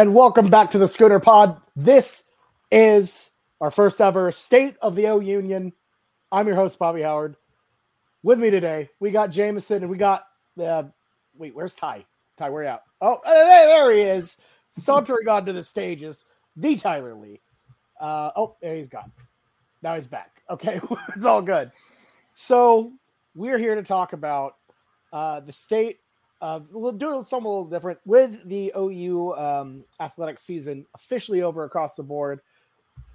And welcome back to the Schooner Pod. This is our first ever State of the O Union. I'm your host, Bobby Howard. With me today, we got Jameson and we got the. Uh, wait, where's Ty? Ty, where are you? Oh, there, there he is. Sauntering onto the stage is the Tyler Lee. Uh, oh, there he's gone. Now he's back. Okay, it's all good. So we're here to talk about uh, the state uh, we'll do something a little different with the OU um, athletic season officially over across the board.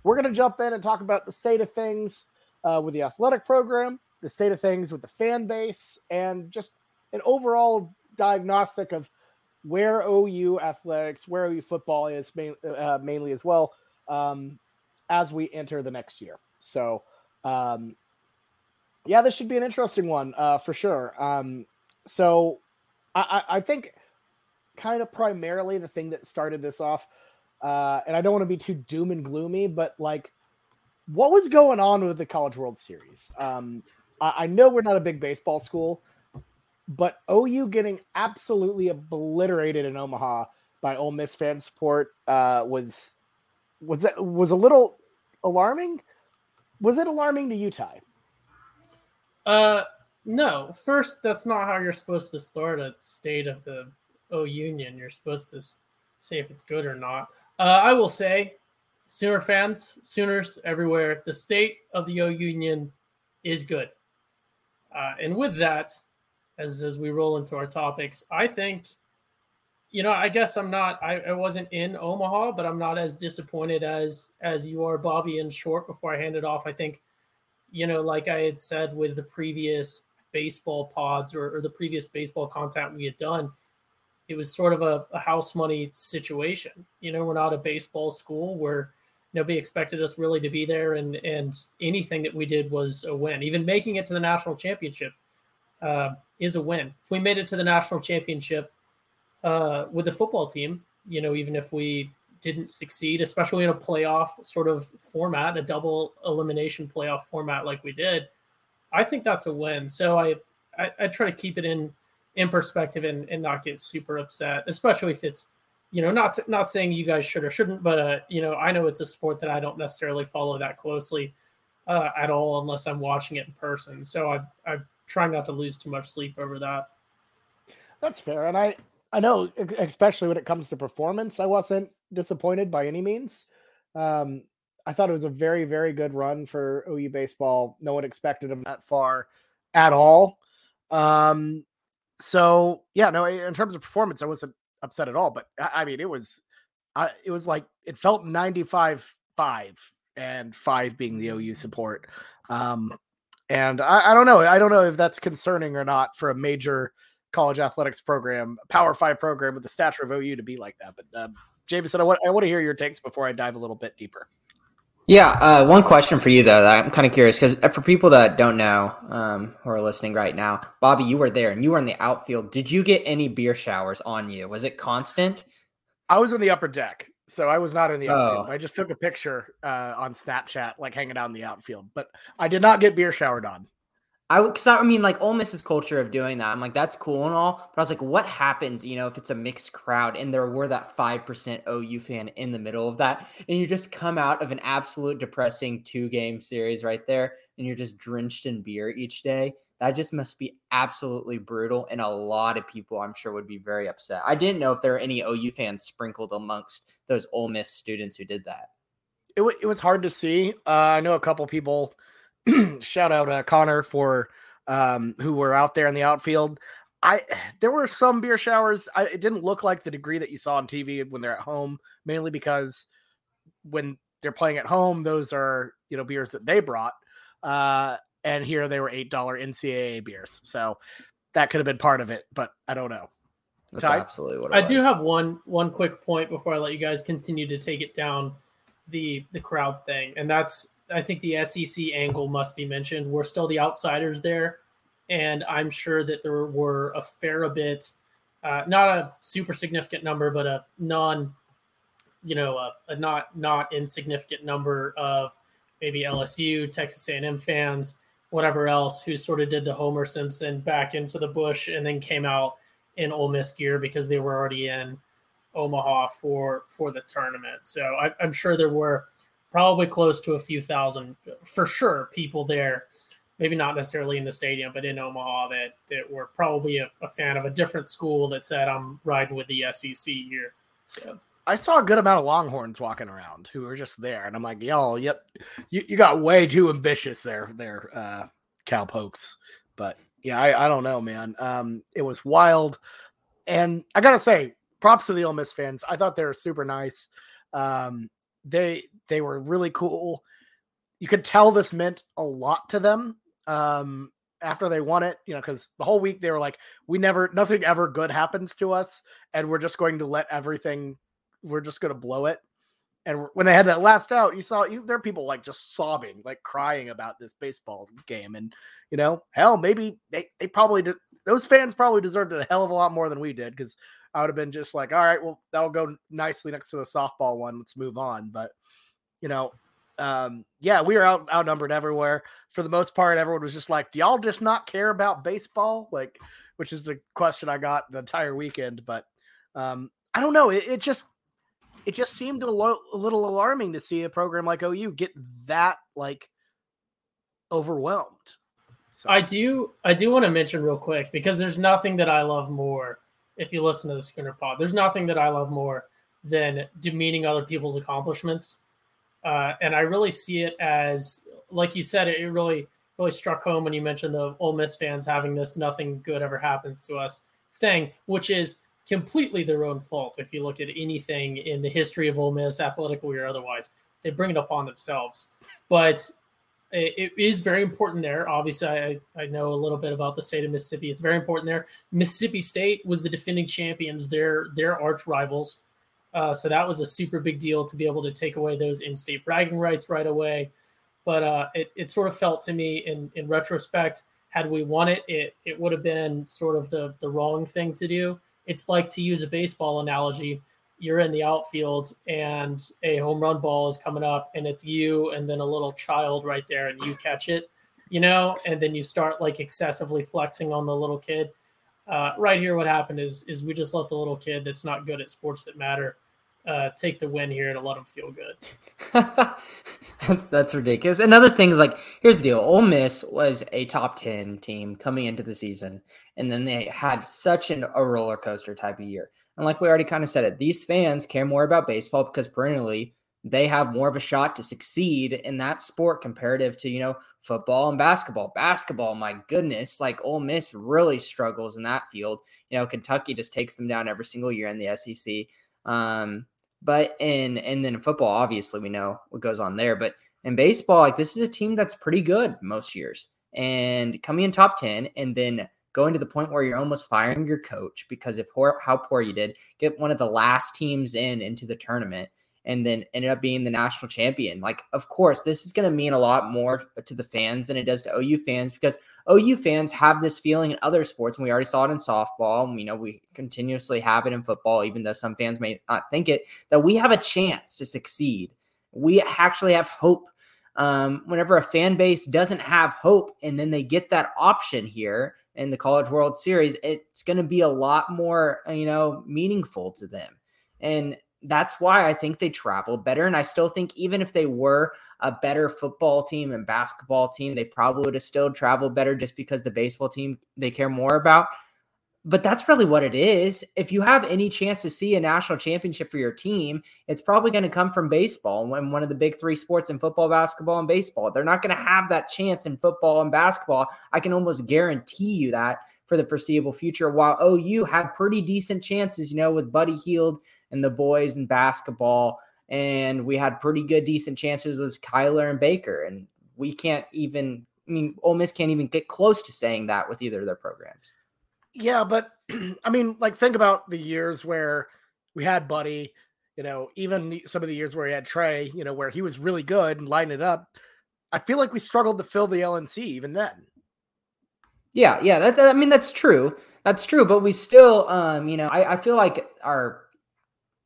We're going to jump in and talk about the state of things uh, with the athletic program, the state of things with the fan base, and just an overall diagnostic of where OU athletics, where OU football is main, uh, mainly as well um, as we enter the next year. So, um, yeah, this should be an interesting one uh, for sure. Um, so I, I think kind of primarily the thing that started this off, uh, and I don't want to be too doom and gloomy, but like, what was going on with the College World Series? Um, I, I know we're not a big baseball school, but OU getting absolutely obliterated in Omaha by Ole Miss fan support uh, was was that was a little alarming. Was it alarming to Utah? Uh, no, first, that's not how you're supposed to start a state of the O Union. You're supposed to say if it's good or not. Uh, I will say, Sooner fans, Sooners everywhere, the state of the O Union is good. Uh, and with that, as as we roll into our topics, I think, you know, I guess I'm not. I, I wasn't in Omaha, but I'm not as disappointed as as you are, Bobby. In short, before I hand it off, I think, you know, like I had said with the previous baseball pods or, or the previous baseball content we had done, it was sort of a, a, house money situation. You know, we're not a baseball school where nobody expected us really to be there, and and anything that we did was a win. Even making it to the national championship uh, is a win. If we made it to the national championship uh, with the football team, you know, even if we didn't succeed, especially in a playoff sort of format, a double elimination playoff format like we did, I think that's a win. So I, I, I try to keep it in in perspective and, and not get super upset, especially if it's you know not not saying you guys should or shouldn't, but uh, you know I know it's a sport that I don't necessarily follow that closely uh, at all unless I'm watching it in person. So I I try not to lose too much sleep over that. That's fair, and I I know especially when it comes to performance, I wasn't disappointed by any means. Um, I thought it was a very, very good run for OU baseball. No one expected them that far at all. Um, so yeah, no, in terms of performance, I wasn't upset at all. But I, mean, it was, I, it was like it felt 95 five and five being the OU support. Um, and I, I don't know. I don't know if that's concerning or not for a major college athletics program, Power Five program with the stature of OU to be like that. But um, Jameson, I want, I want to hear your takes before I dive a little bit deeper. Yeah, uh, one question for you though. that I'm kind of curious because uh, for people that don't know um, who are listening right now, Bobby, you were there and you were in the outfield. Did you get any beer showers on you? Was it constant? I was in the upper deck, so I was not in the outfield. Oh. I just took a picture uh, on Snapchat, like hanging out in the outfield, but I did not get beer showered on. I because I mean like Ole Miss's culture of doing that. I'm like that's cool and all, but I was like, what happens, you know, if it's a mixed crowd and there were that five percent OU fan in the middle of that, and you just come out of an absolute depressing two game series right there, and you're just drenched in beer each day. That just must be absolutely brutal, and a lot of people I'm sure would be very upset. I didn't know if there were any OU fans sprinkled amongst those Ole Miss students who did that. It, w- it was hard to see. Uh, I know a couple people shout out uh, Connor for um, who were out there in the outfield. I there were some beer showers. I, it didn't look like the degree that you saw on TV when they're at home, mainly because when they're playing at home, those are you know beers that they brought, uh, and here they were eight dollar NCAA beers. So that could have been part of it, but I don't know. That's Ty? absolutely what I was. do have one one quick point before I let you guys continue to take it down the the crowd thing, and that's I think the SEC angle must be mentioned. We're still the outsiders there, and I'm sure that there were a fair bit, uh, not a super significant number, but a non, you know, a, a not not insignificant number of maybe LSU, Texas A&M fans, whatever else, who sort of did the Homer Simpson back into the bush and then came out in Ole Miss gear because they were already in Omaha for for the tournament. So I, I'm sure there were probably close to a few thousand for sure people there maybe not necessarily in the stadium, but in Omaha that that were probably a, a, fan of a different school that said I'm riding with the SEC here. So I saw a good amount of Longhorns walking around who were just there, and I'm like, y'all, yep, you, you got way too ambitious there, there, uh, cowpokes. But yeah, I, I don't know, man. Um, it was wild, and I gotta say, props to the Ole Miss fans. I thought they were super nice. Um, they they were really cool. You could tell this meant a lot to them um, after they won it, you know, because the whole week they were like, we never, nothing ever good happens to us, and we're just going to let everything, we're just going to blow it. And when they had that last out, you saw you, there are people like just sobbing, like crying about this baseball game. And, you know, hell, maybe they, they probably did, those fans probably deserved a hell of a lot more than we did because I would have been just like, all right, well, that'll go nicely next to the softball one. Let's move on. But, you know, um, yeah, we were out outnumbered everywhere. For the most part, everyone was just like, "Do y'all just not care about baseball?" Like, which is the question I got the entire weekend. But um, I don't know. It, it just it just seemed a, lo- a little alarming to see a program like OU get that like overwhelmed. So. I do I do want to mention real quick because there's nothing that I love more. If you listen to the Schooner Pod, there's nothing that I love more than demeaning other people's accomplishments uh, and I really see it as, like you said, it, really really struck home when you mentioned the Ole Miss fans having this "nothing good ever happens to us" thing, which is completely their own fault. If you look at anything in the history of Ole Miss, athletically or otherwise, they bring it upon themselves. But it, is very important there. Obviously, I, I know a little bit about the state of Mississippi. It's very important there. Mississippi State was the defending champions. They're their arch rivals. Uh, so that was a super big deal to be able to take away those in-state bragging rights right away. But uh, it, it sort of felt to me in, in retrospect, had we won it, it, it would have been sort of the, the wrong thing to do. It's like to use a baseball analogy. You're in the outfield and a home run ball is coming up and it's you and then a little child right there and you catch it, you know, and then you start like excessively flexing on the little kid. Uh, right here, what happened is is we just let the little kid that's not good at sports that matter uh, take the win here and let them feel good. that's that's ridiculous. Another thing is like, here's the deal: Ole Miss was a top ten team coming into the season, and then they had such an, a roller coaster type of year. And like we already kind of said it, these fans care more about baseball because perennially they have more of a shot to succeed in that sport comparative to you know football and basketball. Basketball, my goodness, like Ole Miss really struggles in that field. You know, Kentucky just takes them down every single year in the SEC. Um, but in and then in football, obviously we know what goes on there. But in baseball, like this is a team that's pretty good most years. And coming in top 10 and then going to the point where you're almost firing your coach because of how poor you did, get one of the last teams in into the tournament and then ended up being the national champion. Like, of course, this is going to mean a lot more to the fans than it does to OU fans because OU fans have this feeling in other sports, and we already saw it in softball. And, you know, we continuously have it in football, even though some fans may not think it, that we have a chance to succeed. We actually have hope. Um, whenever a fan base doesn't have hope and then they get that option here in the College World Series, it's going to be a lot more, you know, meaningful to them. And that's why I think they travel better. And I still think even if they were a better football team and basketball team, they probably would have still traveled better just because the baseball team they care more about. But that's really what it is. If you have any chance to see a national championship for your team, it's probably going to come from baseball and one of the big three sports in football, basketball, and baseball. They're not going to have that chance in football and basketball. I can almost guarantee you that for the foreseeable future. While OU had pretty decent chances, you know, with Buddy Hield and the boys in basketball. And we had pretty good, decent chances with Kyler and Baker. And we can't even, I mean, Ole Miss can't even get close to saying that with either of their programs. Yeah, but I mean, like, think about the years where we had Buddy, you know, even some of the years where he had Trae, you know, where he was really good and lining it up. I feel like we struggled to fill the LNC even then. Yeah, yeah, that, that I mean that's true. That's true, but we still, um, you know, I, I feel like our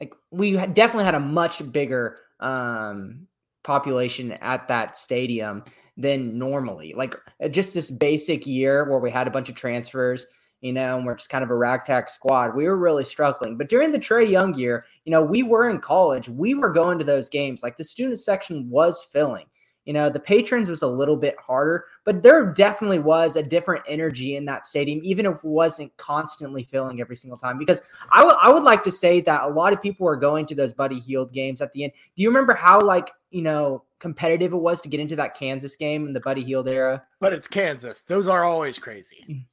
like we definitely had a much bigger um population at that stadium than normally. Like just this basic year where we had a bunch of transfers you know, and we're just kind of a ragtag squad. We were really struggling. But during the Trae Young year, you know, we were in college. We were going to those games. Like the student section was filling. You know, the patrons was a little bit harder, but there definitely was a different energy in that stadium, even if it wasn't constantly filling every single time. Because I, w- I would like to say that a lot of people were going to those Buddy Hield games at the end. Do you remember how, like, you know, competitive it was to get into that Kansas game in the Buddy Hield era? But it's Kansas. Those are always crazy. Mm.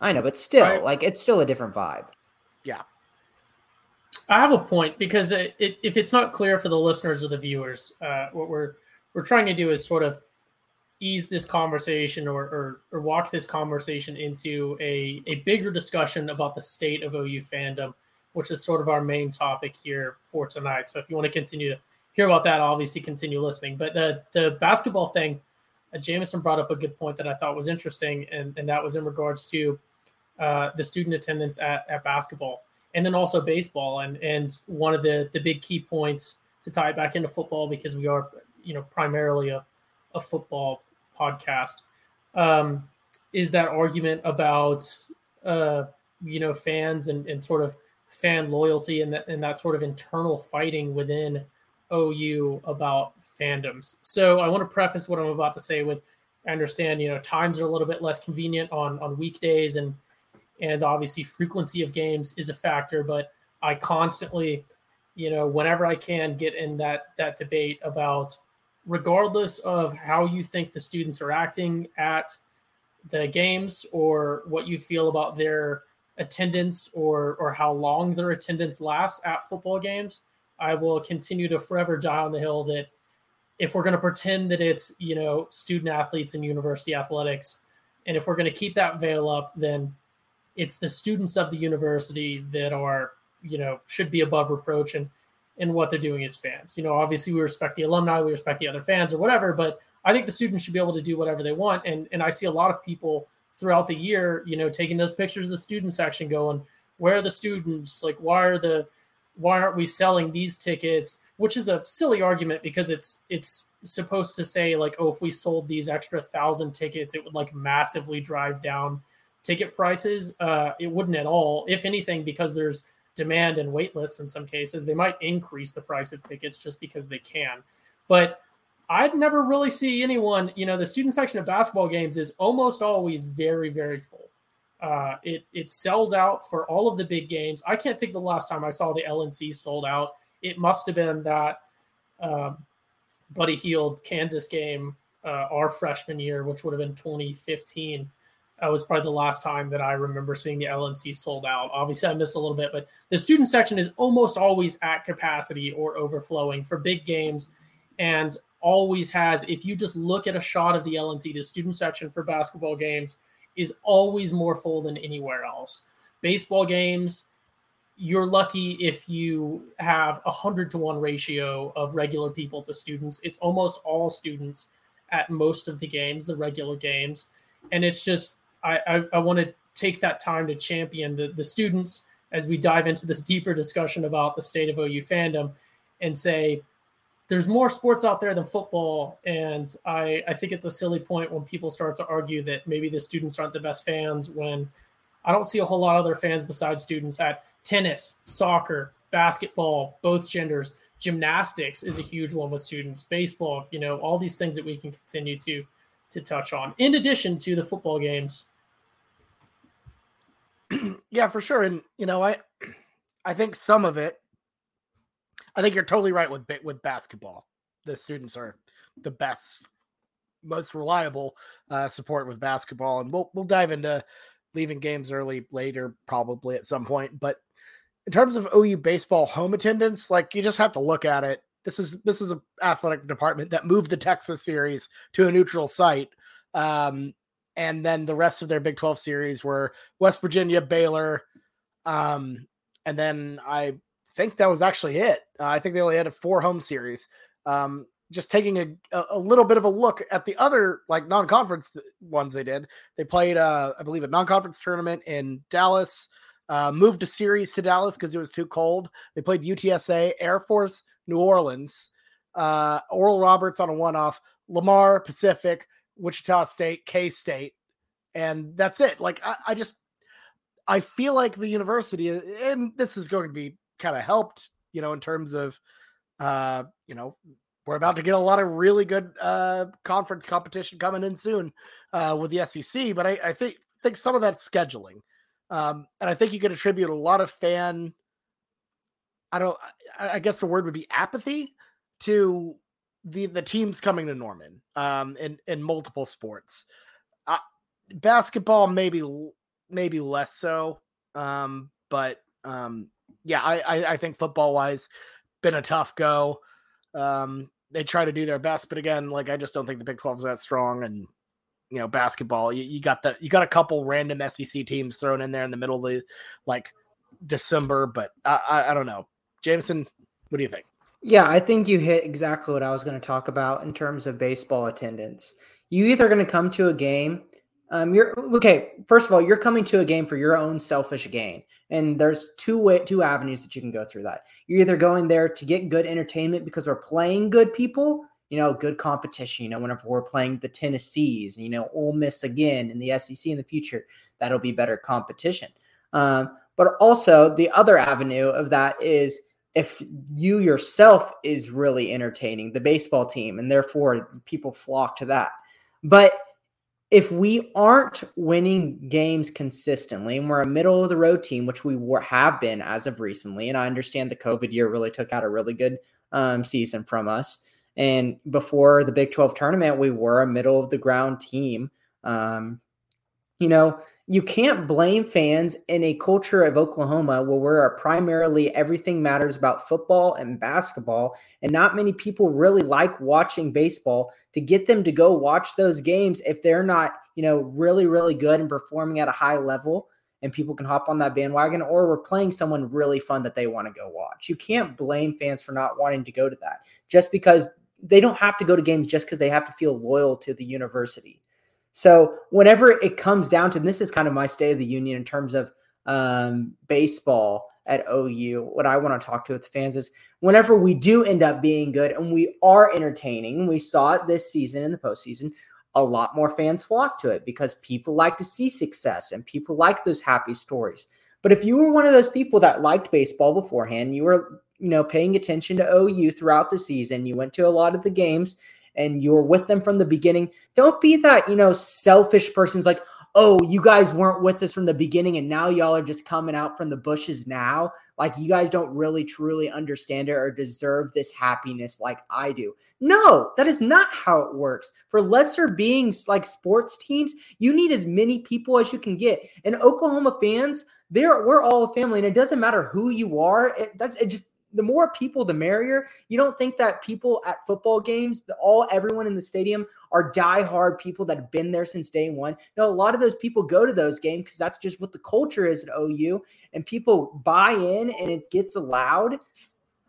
I know, but still, Right. like, it's still a different vibe. Yeah. I have a point because it, it, if it's not clear for the listeners or the viewers, uh, what we're we're trying to do is sort of ease this conversation or, or or walk this conversation into a a bigger discussion about the state of OU fandom, which is sort of our main topic here for tonight. So if you want to continue to hear about that, obviously continue listening. But the the basketball thing, uh, Jameson brought up a good point that I thought was interesting, and and that was in regards to uh, the student attendance at, at basketball and then also baseball. And and one of the the big key points to tie it back into football because we are you know primarily a, a football podcast um, is that argument about uh, you know fans and, and sort of fan loyalty and that and that sort of internal fighting within OU about fandoms. So I want to preface what I'm about to say with I understand you know times are a little bit less convenient on on weekdays and and obviously frequency of games is a factor but i constantly you know whenever i can get in that that debate about regardless of how you think the students are acting at the games or what you feel about their attendance or or how long their attendance lasts at football games i will continue to forever die on the hill that if we're going to pretend that it's you know student athletes and university athletics and if we're going to keep that veil up then it's the students of the university that are you know should be above reproach and and what they're doing as fans. You know obviously we respect the alumni we respect the other fans or whatever but i think the students should be able to do whatever they want. And and i see a lot of people throughout the year you know taking those pictures of the student section going where are the students? Like why are the why aren't we selling these tickets? Which is a silly argument because it's it's supposed to say like oh if we sold these extra thousand tickets it would like massively drive down ticket prices. Uh, it wouldn't at all. If anything, because there's demand and wait lists in some cases, they might increase the price of tickets just because they can. But I'd never really see anyone, you know, the student section of basketball games is almost always very, very full. Uh, it it sells out for all of the big games. I can't think the last time I saw the LNC sold out. It must have been that um, Buddy Hield Kansas game uh, our freshman year, which would have been 2015 that was probably the last time that I remember seeing the LNC sold out. Obviously, I missed a little bit, but the student section is almost always at capacity or overflowing for big games, and always has. If you just look at a shot of the LNC, the student section for basketball games is always more full than anywhere else. Baseball games, you're lucky if you have a hundred to one ratio of regular people to students. It's almost all students at most of the games, the regular games, and it's just I, I, I want to take that time to champion the, the students as we dive into this deeper discussion about the state of OU fandom and say there's more sports out there than football. And I, I think it's a silly point when people start to argue that maybe the students aren't the best fans when I don't see a whole lot of other fans besides students at tennis, soccer, basketball, both genders. Gymnastics is a huge one with students, baseball, you know, all these things that we can continue to to touch on in addition to the football games yeah, for sure. And you know, I I think some of it. I think you're totally right with with basketball. The students are the best, most reliable uh, support with basketball, and we'll we'll dive into leaving games early later, probably at some point. But in terms of OU baseball home attendance, like you just have to look at it. This is this is an athletic department that moved the Texas series to a neutral site. Um, and then the rest of their Big 12 series were West Virginia, Baylor, um, and then I think that was actually it. Uh, I think they only had a four home series. Um, just taking a, a little bit of a look at the other like non-conference ones they did. They played, uh, I believe, a non-conference tournament in Dallas. Uh, moved a series to Dallas because it was too cold. They played UTSA, Air Force, New Orleans, uh, Oral Roberts on a one-off, Lamar, Pacific, Wichita State, K State, and that's it. Like I, I, just I feel like the university, and this is going to be kind of helped, you know, in terms of, uh, you know, we're about to get a lot of really good uh, conference competition coming in soon uh, with the SEC. But I, I think think some of that's scheduling, um, and I think you could attribute a lot of fan. I don't. I, I guess the word would be apathy to the the teams coming to Norman um, in in multiple sports. Uh, basketball maybe maybe less so, um, but um, yeah, I, I I think football wise been a tough go. Um, they try to do their best, but again, like I just don't think the Big 12 is that strong. And you know, basketball, you, you got the you got a couple random SEC teams thrown in there in the middle of the like December, but I, I, I don't know. Jameson, what do you think? Yeah, I think you hit exactly what I was going to talk about in terms of baseball attendance. You either going to come to a game um, you're okay. First of all, you're coming to a game for your own selfish gain, and there's two way, two avenues that you can go through that. You're either going there to get good entertainment because we're playing good people, you know, good competition. You know, whenever we're playing the Tennessees, you know, Ole Miss again in the SEC in the future, that'll be better competition. Um, but also the other avenue of that is if you yourself is really entertaining the baseball team, and therefore people flock to that. But if we aren't winning games consistently and we're a middle of the road team, which we have been as of recently, and I understand the COVID year really took out a really good um, season from us. And before the Big 12 tournament, we were a middle of the ground team. Um, you know, you can't blame fans in a culture of Oklahoma where we're primarily everything matters about football and basketball, and not many people really like watching baseball to get them to go watch those games if they're not, you know, really, really good and performing at a high level and people can hop on that bandwagon, or we're playing someone really fun that they want to go watch. You can't blame fans for not wanting to go to that just because they don't have to go to games just because they have to feel loyal to the university. So whenever it comes down to and this is kind of my state of the union in terms of um, baseball at OU. What I want to talk to with the fans is whenever we do end up being good and we are entertaining, we saw it this season in the postseason. A lot more fans flock to it because people like to see success and people like those happy stories. But if you were one of those people that liked baseball beforehand, you were, you know, paying attention to OU throughout the season, you went to a lot of the games, and you're with them from the beginning, don't be that, you know, selfish person's like, oh, you guys weren't with us from the beginning and now y'all are just coming out from the bushes now. Like you guys don't really truly understand it or deserve this happiness like I do. No, that is not how it works. For lesser beings like sports teams, you need as many people as you can get. And Oklahoma fans, they're we're all a family, and it doesn't matter who you are. It, that's it. Just the more people, the merrier. You don't think that people at football games, the, all everyone in the stadium are diehard people that have been there since day one. No, a lot of those people go to those games because that's just what the culture is at OU, and people buy in and it gets loud.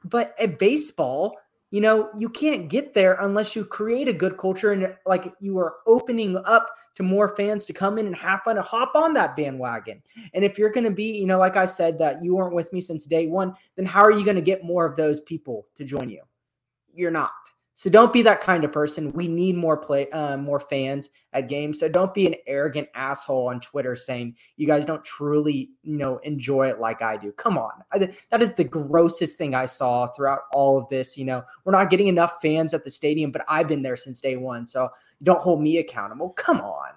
But at baseball, you know, you can't get there unless you create a good culture and like you are opening up to more fans to come in and have fun to hop on that bandwagon. And if you're going to be, you know, like I said, that you weren't with me since day one, then how are you going to get more of those people to join you? You're not. So don't be that kind of person. We need more play, uh, more fans at games. So don't be an arrogant asshole on Twitter saying you guys don't truly, you know, enjoy it like I do. Come on, I, that is the grossest thing I saw throughout all of this. You know, we're not getting enough fans at the stadium, but I've been there since day one, so don't hold me accountable. Come on.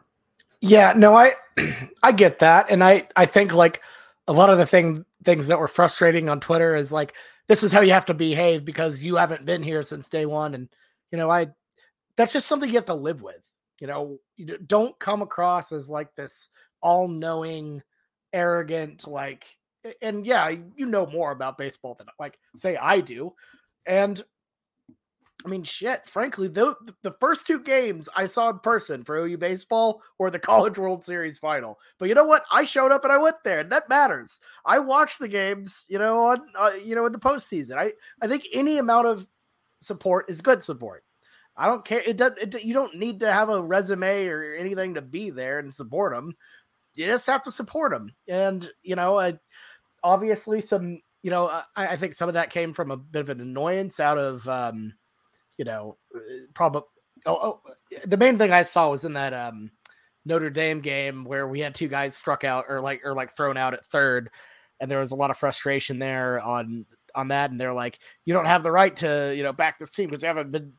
Yeah, no, I, I get that, and I, I think like a lot of the thing things that were frustrating on Twitter is like this is how you have to behave because you haven't been here since day one. And, you know, I, that's just something you have to live with. You know, you don't come across as like this all knowing, arrogant, like, and yeah, you know more about baseball than like, say, I do. And I mean, shit. Frankly, the the first two games I saw in person for OU baseball were the College World Series final. But you know what? I showed up and I went there, and that matters. I watched the games, you know, on uh, you know in the postseason. I I think any amount of support is good support. I don't care. It does. It, you don't need to have a resume or anything to be there and support them. You just have to support them, and you know, uh, obviously, some. You know, I, I think some of that came from a bit of an annoyance out of. Um, you know, uh, probably. Oh, oh, the main thing I saw was in that um Notre Dame game where we had two guys struck out or like or like thrown out at third, and there was a lot of frustration there on on that, and they're like, you don't have the right to you know back this team because you haven't been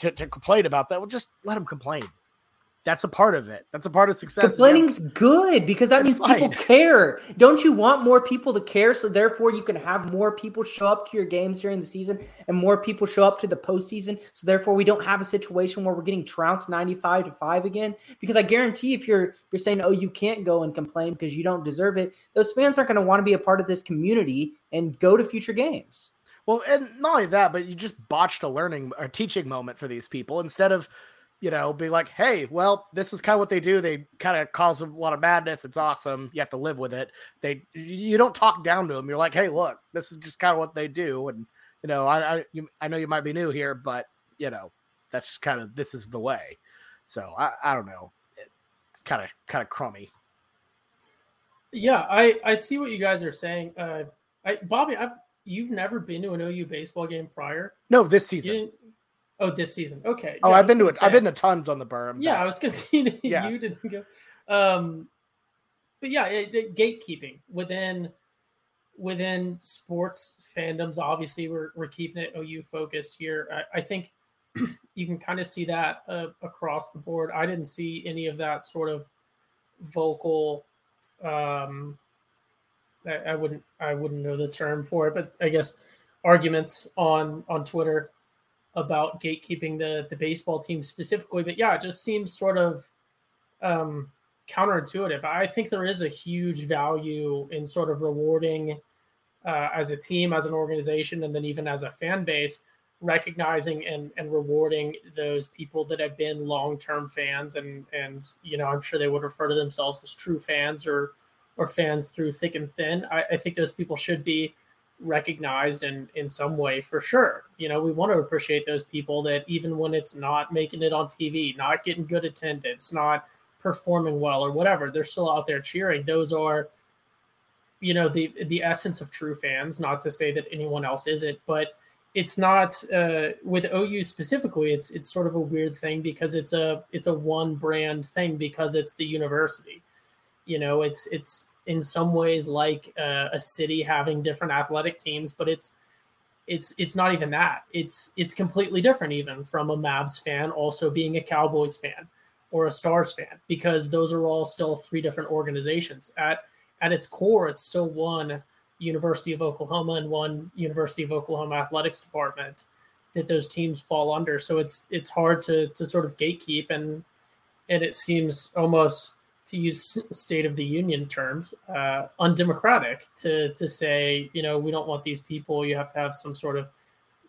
to, to complain about that. Well, just let them complain. That's a part of it. That's a part of success. Complaining's good because that means people care. Don't you want more people to care? So therefore, you can have more people show up to your games during the season and more people show up to the postseason. So therefore, we don't have a situation where we're getting trounced ninety-five to five again. Because I guarantee, if you're you're saying, "Oh, you can't go and complain because you don't deserve it," those fans aren't going to want to be a part of this community and go to future games. Well, and not only that, but you just botched a learning or teaching moment for these people instead of you know, be like, hey, well, this is kind of what they do. They kind of cause a lot of madness. It's awesome. You have to live with it. They, you don't talk down to them. You're like, hey, look, this is just kind of what they do. And you know, I, I, you, I know you might be new here, but you know, that's just kind of this is the way. So I, I don't know. It's kind of, kind of crummy. Yeah, I, I see what you guys are saying. Uh, I, Bobby, I, you've never been to an OU baseball game prior? No, this season. Oh, this season. Okay. Oh, yeah, I've been to it. I've been to tons on the berm. Yeah, I was gonna say yeah. you didn't go. Um, but yeah, it, it, gatekeeping within within sports fandoms. Obviously, we're we're keeping it OU focused here. I, I think you can kind of see that uh, across the board. I didn't see any of that sort of vocal. Um, I, I wouldn't I wouldn't know the term for it, but I guess arguments on on Twitter about gatekeeping the the baseball team specifically, but yeah, it just seems sort of um, counterintuitive. I think there is a huge value in sort of rewarding uh, as a team, as an organization, and then even as a fan base, recognizing and, and rewarding those people that have been long term fans, and and you know I'm sure they would refer to themselves as true fans or or fans through thick and thin. I, I think those people should be recognized and in some way for sure. You know, we want to appreciate those people that even when it's not making it on TV, not getting good attendance, not performing well or whatever, they're still out there cheering. Those are you know the the essence of true fans, not to say that anyone else isn't, but it's not uh, with OU specifically. It's it's sort of a weird thing because it's a it's a one brand thing because it's the university. You know, it's it's in some ways like uh, a city having different athletic teams, but it's it's it's not even that. It's it's completely different even from a Mavs fan also being a Cowboys fan or a Stars fan because those are all still three different organizations. At at its core, it's still one University of Oklahoma and one University of Oklahoma athletics department that those teams fall under. So it's it's hard to to sort of gatekeep and and it seems almost to use State of the Union terms, uh, undemocratic to to say, you know, we don't want these people. You have to have some sort of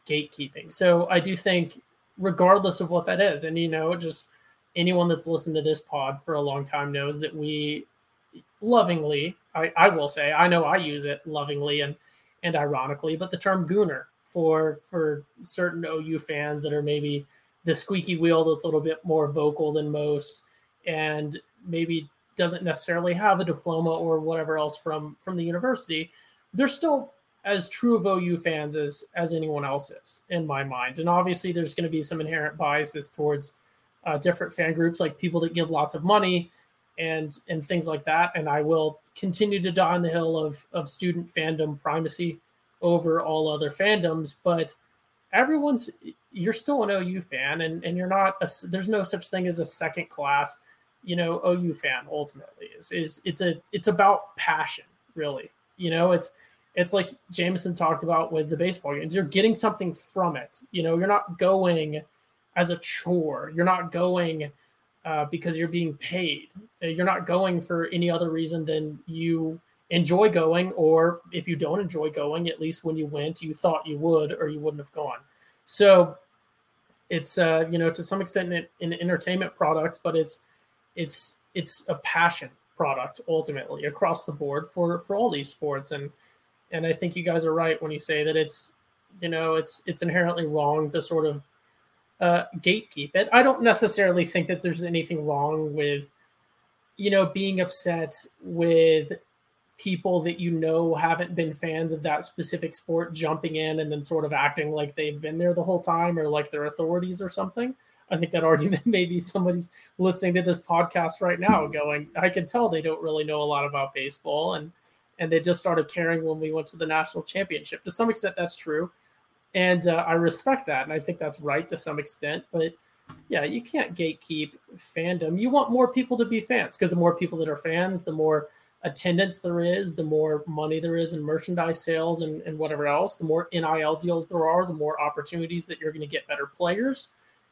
gatekeeping. So I do think, regardless of what that is, and you know, just anyone that's listened to this pod for a long time knows that we lovingly, I, I will say, I know I use it lovingly and and ironically, but the term gooner for for certain OU fans that are maybe the squeaky wheel that's a little bit more vocal than most and maybe doesn't necessarily have a diploma or whatever else from from the university, they're still as true of OU fans as as anyone else is in my mind. And obviously, there's going to be some inherent biases towards uh, different fan groups, like people that give lots of money and and things like that. And I will continue to die on the hill of of student fandom primacy over all other fandoms, but everyone's you're still an OU fan, and and you're not a, there's no such thing as a second class you know OU fan ultimately is is it's a it's about passion really. You know it's it's like Jameson talked about with the baseball games. You're getting something from it. You know you're not going as a chore. You're not going uh, because you're being paid. You're not going for any other reason than you enjoy going or if you don't enjoy going at least when you went you thought you would or you wouldn't have gone. So it's uh you know to some extent an, an entertainment product but it's it's it's a passion product ultimately across the board for for all these sports and and I think you guys are right when you say that it's you know it's it's inherently wrong to sort of uh, gatekeep it. I don't necessarily think that there's anything wrong with you know being upset with people that you know haven't been fans of that specific sport jumping in and then sort of acting like they've been there the whole time or like they're authorities or something. I think that argument maybe somebody's listening to this podcast right now going, I can tell they don't really know a lot about baseball and and they just started caring when we went to the national championship. To some extent, that's true, and uh, I respect that, and I think that's right to some extent. But yeah, you can't gatekeep fandom. You want more people to be fans because the more people that are fans, the more attendance there is, the more money there is in merchandise sales and, and whatever else, the more NIL deals there are, the more opportunities that you're going to get better players,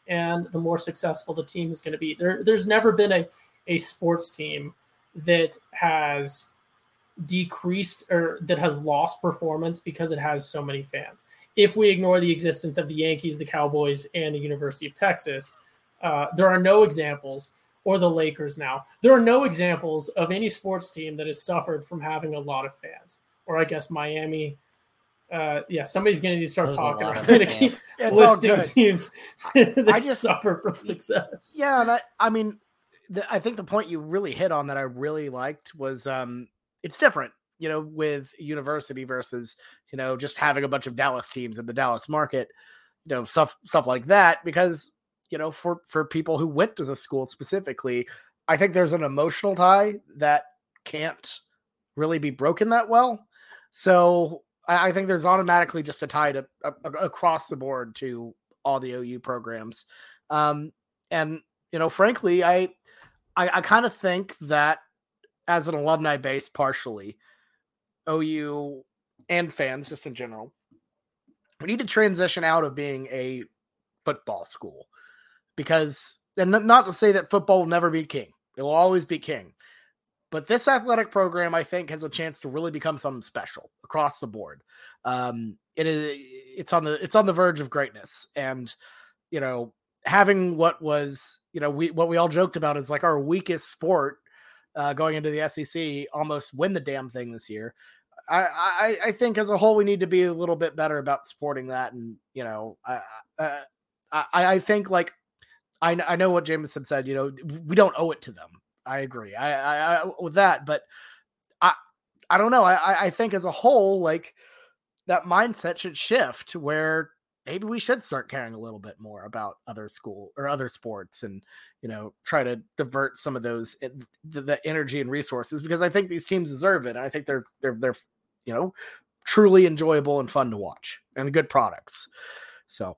and the more successful the team is going to be. There, there's never been a, a sports team that has decreased or that has lost performance because it has so many fans. If we ignore the existence of the Yankees, the Cowboys, and the University of Texas, uh, there are no examples or the Lakers now. There are no examples of any sports team that has suffered from having a lot of fans. Or I guess Miami. Uh, yeah, somebody's going to need to start There's talking. I'm going to keep It's all listing teams that I just- suffer from success. Yeah, and I, I mean, the, I think the point you really hit on that I really liked was um, it's different, you know, with university versus you know just having a bunch of Dallas teams in the Dallas market, you know, stuff stuff like that. Because you know, for for people who went to the school specifically, I think there's an emotional tie that can't really be broken that well. So I, I think there's automatically just a tie to a, a- across the board to all the OU programs. Um, and you know, frankly, I I, I kind of think that as an alumni base, partially, OU and fans just in general, we need to transition out of being a football school because, and not to say that football will never be king, it will always be king. But this athletic program, I think, has a chance to really become something special across the board. Um, it is, it's on the, it's on the verge of greatness, and you know, having what was, you know, we what we all joked about is like our weakest sport uh, going into the SEC, almost win the damn thing this year. I, I I think as a whole we need to be a little bit better about supporting that, and you know, I I, I, I think like I I know what Jameson said. You know, we don't owe it to them. I agree. I I, I with that, but I I don't know. I I- think as a whole, like that mindset should shift where maybe we should start caring a little bit more about other school or other sports and you know try to divert some of those eh, the, the energy and resources because i think these teams deserve it i think they're they're they're you know truly enjoyable and fun to watch and good products so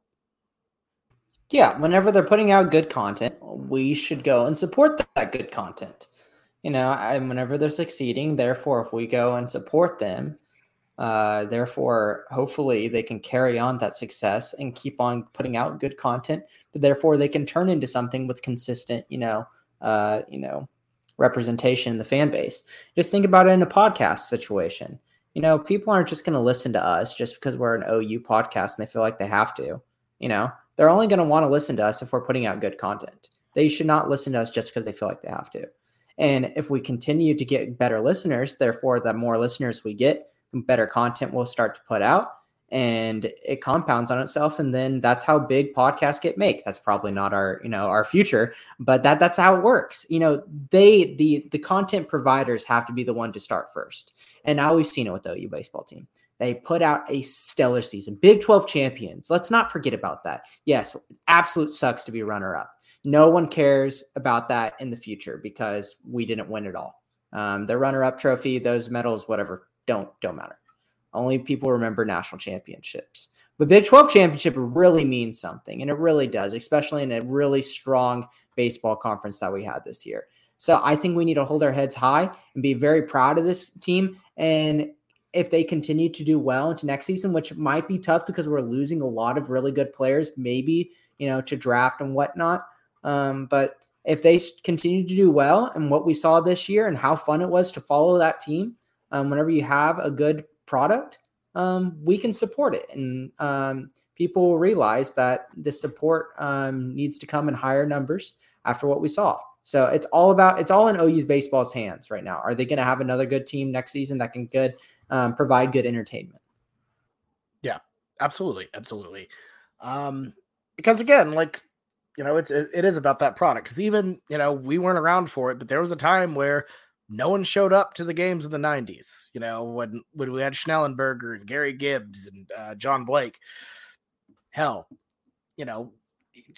Yeah, whenever they're putting out good content, we should go and support that good content. You know, and whenever they're succeeding, therefore, if we go and support them, uh, therefore, hopefully, they can carry on that success and keep on putting out good content. But therefore, they can turn into something with consistent, you know, uh, you know, representation in the fan base. Just think about it in a podcast situation. You know, people aren't just going to listen to us just because we're an OU podcast and they feel like they have to. You know, they're only going to want to listen to us if we're putting out good content. They should not listen to us just because they feel like they have to. And if we continue to get better listeners, therefore, the more listeners we get, the better content we'll start to put out. And it compounds on itself. And then that's how big podcasts get made. That's probably not our, you know, our future, but that that's how it works. You know, they the the content providers have to be the one to start first. And now we've seen it with the OU baseball team. They put out a stellar season. Big 12 champions. Let's not forget about that. Yes, absolute sucks to be runner up. No one cares about that in the future because we didn't win it all. Um, the runner up trophy, those medals, whatever, don't don't matter. Only people remember national championships. But Big 12 championship really means something, and it really does, especially in a really strong baseball conference that we had this year. So I think we need to hold our heads high and be very proud of this team. And if they continue to do well into next season, which might be tough because we're losing a lot of really good players, maybe you know to draft and whatnot. Um, but if they continue to do well and what we saw this year and how fun it was to follow that team, um, whenever you have a good product, um, we can support it, and um, people will realize that the support um, needs to come in higher numbers after what we saw. So it's all about it's all in OU's baseball's hands right now. Are they going to have another good team next season that can good um, provide good entertainment? Yeah, absolutely absolutely um because again like you know it's it, it is about that product because even you know we weren't around for it but there was a time where no one showed up to the games in the 90s you know when when we had schnellenberger and gary gibbs and uh, john blake hell you know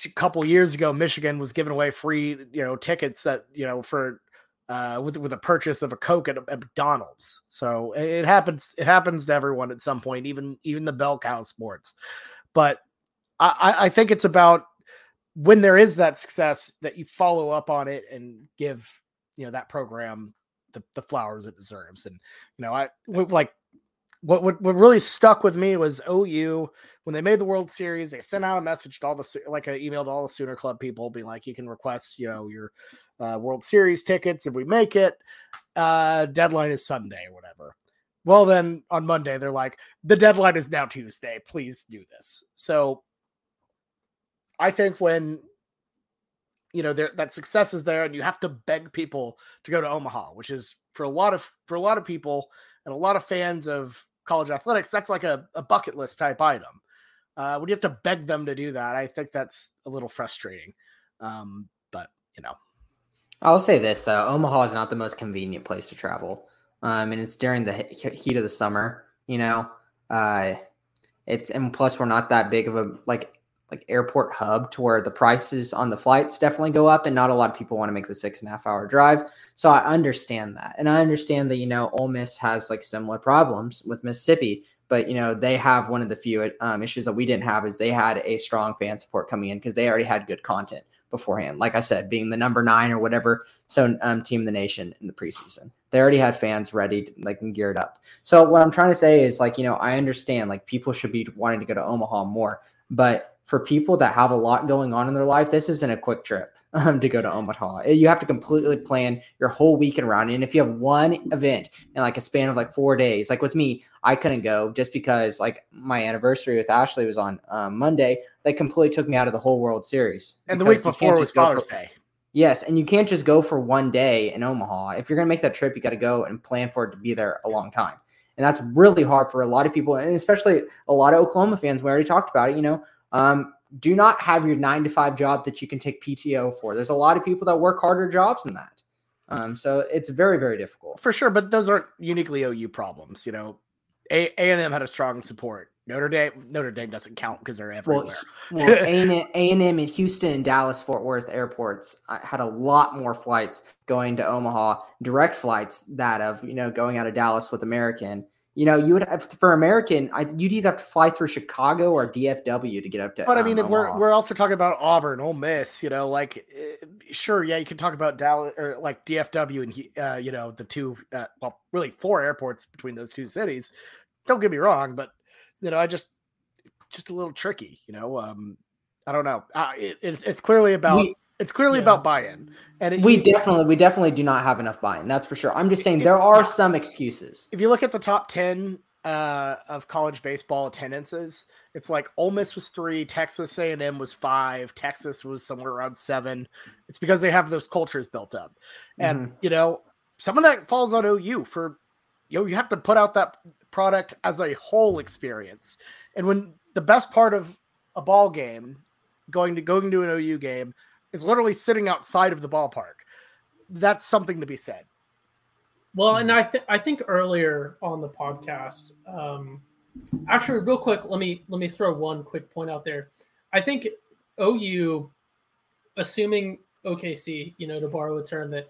a couple years ago, Michigan was giving away free, you know, tickets that you know for uh, with with a purchase of a Coke at, at McDonald's. So it, happens. It happens to everyone at some point, even even the bell cow sports. But I, I think it's about when there is that success that you follow up on it and give you know that program the, the flowers it deserves. And you know, I like what, what what really stuck with me was OU when they made the World Series. They sent out a message to all the like I emailed all the Sooner Club people, being like, you can request you know your uh, World Series tickets if we make it. Uh, deadline is Sunday or whatever. Well, then on Monday they're like, the deadline is now Tuesday. Please do this. So I think when you know there that success is there and you have to beg people to go to Omaha, which is for a lot of for a lot of people and a lot of fans of college athletics, that's like a, a bucket list type item. Uh, when you have to beg them to do that, I think that's a little frustrating. Um, but you know, I'll say this though: Omaha is not the most convenient place to travel, um, and it's during the heat of the summer. You know, uh, it's and plus we're not that big of a like like airport hub to where the prices on the flights definitely go up and not a lot of people want to make the six and a half hour drive. So I understand that. And I understand that, you know, Ole Miss has like similar problems with Mississippi, but you know, they have one of the few um, issues that we didn't have is they had a strong fan support coming in because they already had good content beforehand. Like I said, being the number nine or whatever, so um, team the nation in the preseason, they already had fans ready, like geared up. So what I'm trying to say is like, you know, I understand like people should be wanting to go to Omaha more, but for people that have a lot going on in their life, this isn't a quick trip um, to go to Omaha. You have to completely plan your whole weekend around it. And if you have one event in like a span of like four days, like with me, I couldn't go just because like my anniversary with Ashley was on um, Monday. They completely took me out of the whole World Series. And the week before was Father's Day. Yes, and you can't just go for one day in Omaha. If you're going to make that trip, you got to go and plan for it to be there a long time. And that's really hard for a lot of people, and especially a lot of Oklahoma fans. We already talked about it. You know, um, do not have your nine to five job that you can take PTO for. There's a lot of people that work harder jobs than that. Um, so it's very, very difficult. For sure, but those aren't uniquely OU problems. You know, A and M had a strong support. Notre Dame, Notre Dame doesn't count because they're everywhere. Well, A and M in Houston and Dallas Fort Worth airports had a lot more flights going to Omaha, direct flights that of you know going out of Dallas with American you know, you would have for American, I, you'd either have to fly through Chicago or DFW to get up to. But I mean, um, we're we're also talking about Auburn, Ole Miss. You know, like uh, sure, yeah, you can talk about Dallas or like DFW and uh, you know the two, uh, well, really four airports between those two cities. Don't get me wrong, but you know, I just just a little tricky. You know, um, I don't know. Uh, it, it, it's clearly about. We, it's clearly yeah. about buy-in, and it, we definitely, we definitely do not have enough buy-in. That's for sure. I'm just saying there are some excuses. If you look at the top ten uh, of college baseball attendances, it's like Ole Miss was three, Texas A&M was five, Texas was somewhere around seven. It's because they have those cultures built up, and mm-hmm. you know some of that falls on OU for you know you have to put out that product as a whole experience, and when the best part of a ball game going to going to an OU game is literally sitting outside of the ballpark. That's something to be said. Well, and I think I think earlier on the podcast, um, actually, real quick, let me let me throw one quick point out there. I think OU, assuming OKC, you know, to borrow a term that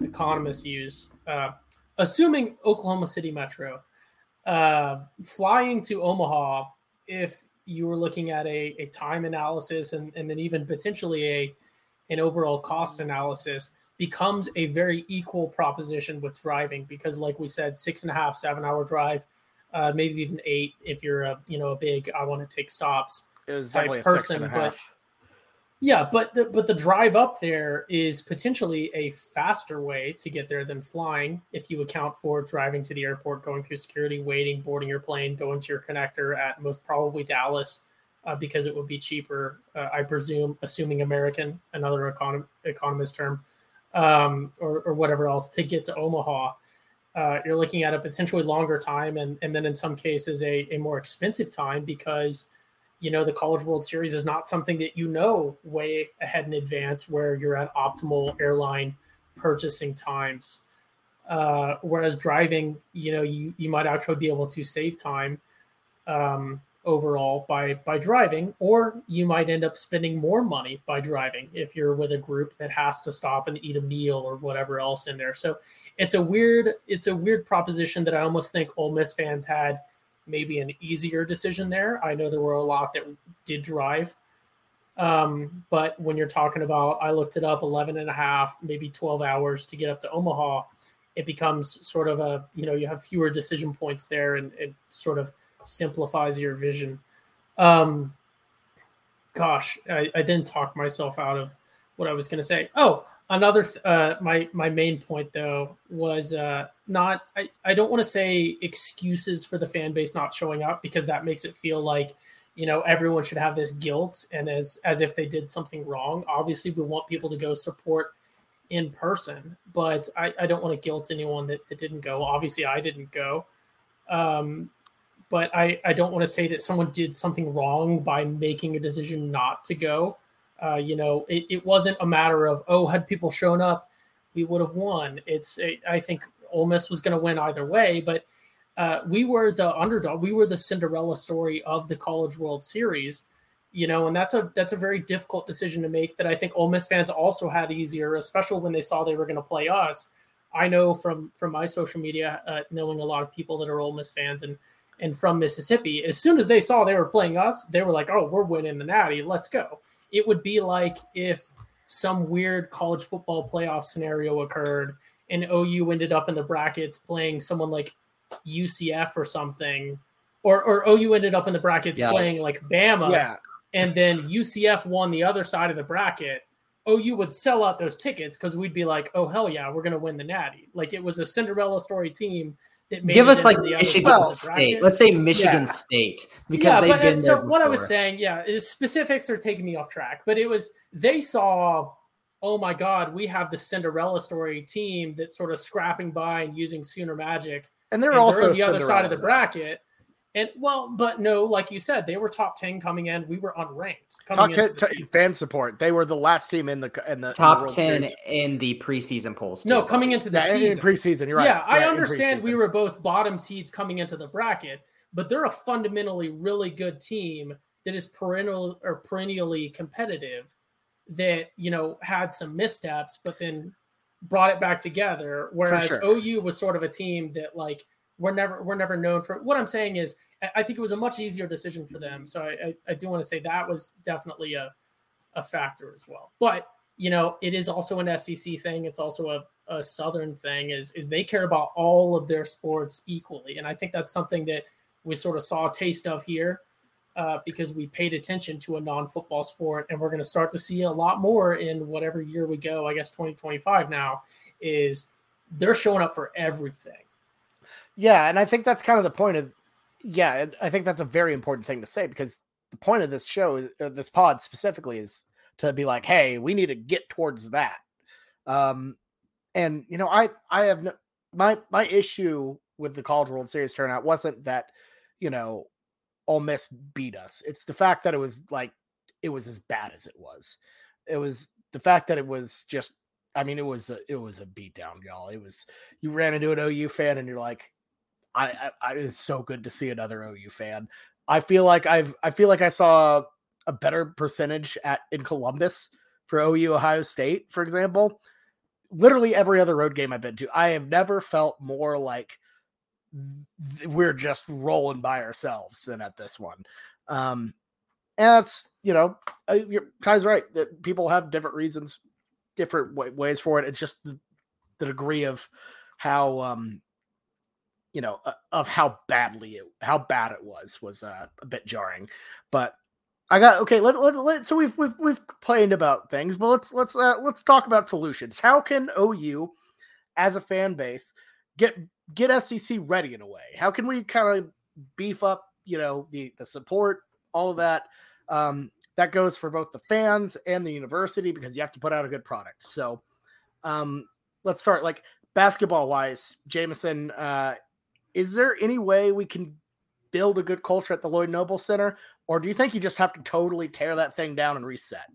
economists use, uh, assuming Oklahoma City Metro, uh, flying to Omaha, if you were looking at a, a time analysis and, and then even potentially a and overall cost analysis becomes a very equal proposition with driving because like we said six and a half seven hour drive uh, maybe even eight if you're a you know a big i want to take stops it was type person but yeah but the, but the drive up there is potentially a faster way to get there than flying if you account for driving to the airport going through security waiting boarding your plane going to your connector at most probably dallas uh, because it would be cheaper, uh, I presume, assuming American, another econ- economist term, um, or, or, whatever else, to get to Omaha. Uh, you're looking at a potentially longer time and, and then in some cases a, a more expensive time because you know the college world series is not something that you know way ahead in advance where you're at optimal airline purchasing times uh, whereas driving you know you, you might actually be able to save time um, overall by by driving or you might end up spending more money by driving if you're with a group that has to stop and eat a meal or whatever else in there. So it's a weird it's a weird proposition that i almost think Ole Miss fans had maybe an easier decision there. I know there were a lot that did drive um, but when you're talking about i looked it up 11 and a half maybe 12 hours to get up to omaha it becomes sort of a you know you have fewer decision points there and it sort of simplifies your vision. Um, gosh, I, I didn't talk myself out of what I was going to say. Oh, another th- uh, my my main point though was uh, not I, I don't want to say excuses for the fan base not showing up because that makes it feel like you know everyone should have this guilt and as as if they did something wrong. Obviously, we want people to go support in person, but I, I don't want to guilt anyone that, that didn't go. Obviously, I didn't go. Um, but I, I don't want to say that someone did something wrong by making a decision not to go. Uh, you know, it, it wasn't a matter of, oh, had people shown up, we would have won. It's, I think Ole Miss was going to win either way, but uh, we were the underdog. We were the Cinderella story of the College World Series, you know, and that's a that's a very difficult decision to make. That I think Ole Miss fans also had easier, especially when they saw they were going to play us. I know from from my social media, uh, knowing a lot of people that are Ole Miss fans, and and from Mississippi, as soon as they saw they were playing us, they were like, "Oh, we're winning the Natty. Let's go." It would be like if some weird college football playoff scenario occurred and OU ended up in the brackets playing someone like UCF or something, or or OU ended up in the brackets yeah, playing like Bama, yeah. and then UCF won the other side of the bracket. OU would sell out those tickets because we'd be like, "Oh hell yeah, we're gonna win the Natty!" Like it was a Cinderella story team Give us like Michigan State. Let's say Michigan yeah. State because yeah, they've but, uh, been so what I was saying, yeah, specifics are taking me off track, but it was they saw, oh my God, we have the Cinderella story team that's sort of scrapping by and using Sooner Magic, and they're and also they're the other side of the bracket. And well, but no, like you said, they were top ten coming in. We were unranked. Coming top ten t- fan support. They were the last team in the in the top in the ten Series. in the preseason polls. Too. No, coming into the yeah, season. In preseason, you're right. Yeah, I understand we were both bottom seeds coming into the bracket, but they're a fundamentally really good team that is perennial or perennially competitive. That you know had some missteps, but then brought it back together. Whereas sure. OU was sort of a team that like we're never we're never known for. What I'm saying is I think it was a much easier decision for them. So I, I, I do want to say that was definitely a, a factor as well. But you know, it is also an SEC thing. It's also a, a Southern thing. Is is they care about all of their sports equally, and I think that's something that we sort of saw a taste of here. Uh, because we paid attention to a non-football sport and we're going to start to see a lot more in whatever year we go i guess 2025 now is they're showing up for everything yeah and i think that's kind of the point of yeah, I think that's a very important thing to say because the point of this show, uh, this pod specifically, is to be like, hey, we need to get towards that. Um, and you know, I I have no, my my issue with the College World Series turnout wasn't that you know Ole Miss beat us. It's the fact that it was like it was as bad as it was. It was the fact that it was just. I mean, it was a it was a beatdown, y'all. It was you ran into an OU fan and you're like, I, I, I it's so good to see another OU fan. I feel like I've I feel like I saw a better percentage at in Columbus for OU Ohio State, for example. Literally every other road game I've been to, I have never felt more like th- we're just rolling by ourselves than at this one. Um, and that's you know, uh, Ty's right that people have different reasons, different w- ways for it. It's just the, the degree of how um you know uh, of how badly it how bad it was was uh, a bit jarring. But i got okay let, let, let so we've we've we've complained about things but let's let's uh, let's talk about solutions. How can ou as a fan base get get sec ready in a way? How can we kind of beef up you know the the support all of that um that goes for both the fans and the university because you have to put out a good product. So um let's start like basketball wise jameson uh is there any way we can build a good culture at the Lloyd Noble Center, or do you think you just have to totally tear that thing down and reset?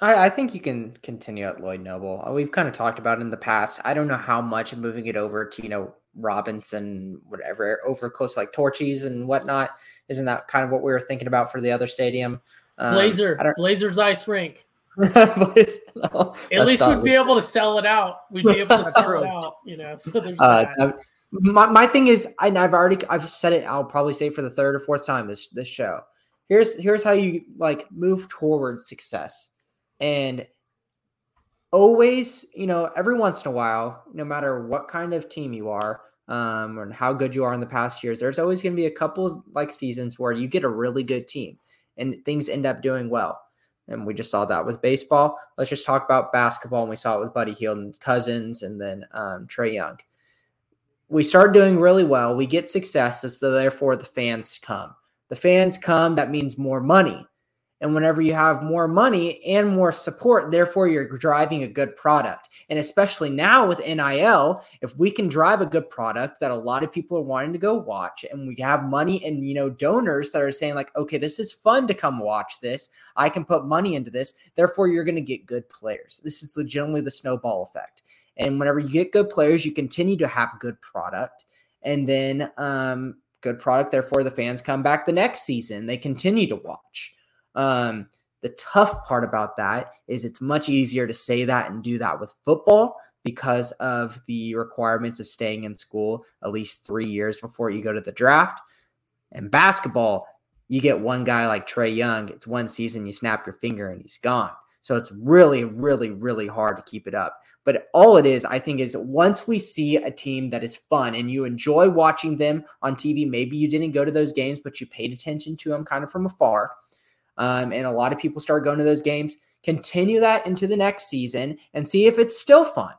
I, I, think you can continue at Lloyd Noble. Uh, we've kind of talked about in the past. I don't know how much moving it over to you know Robinson, whatever, over close like Torchy's and whatnot. Isn't that kind of what we were thinking about for the other stadium? Um, Blazer, Blazers ice rink. no, At least we'd be able to sell it out. We'd be able to sell it out, you know. So there's uh, that. My, my thing is, I've already I've said it. I'll probably say it for the third or fourth time this this show. Here's here's how you like move towards success, and always, you know, every once in a while, no matter what kind of team you are, um, and how good you are in the past years, there's always going to be a couple like seasons where you get a really good team and things end up doing well. And we just saw that with baseball. Let's just talk about basketball. And we saw it with Buddy Hield and Cousins and then um, Trae Young we start doing really well. We get success, so therefore the fans come. The fans come, that means more money. And whenever you have more money and more support, therefore you're driving a good product. And especially now with NIL, if we can drive a good product that a lot of people are wanting to go watch, and we have money and you know donors that are saying like, okay, this is fun to come watch this. I can put money into this. Therefore, you're going to get good players. This is legitimately the snowball effect. And whenever you get good players, you continue to have good product. And then um, good product, therefore the fans come back the next season. They continue to watch. Um, the tough part about that is it's much easier to say that and do that with football because of the requirements of staying in school at least three years before you go to the draft. And basketball, you get one guy like Trae Young, it's one season, you snap your finger and he's gone. So it's really, really, really hard to keep it up. But all it is, I think, is once we see a team that is fun and you enjoy watching them on TV, maybe you didn't go to those games, but you paid attention to them kind of from afar. Um, and a lot of people start going to those games. Continue that into the next season and see if it's still fun.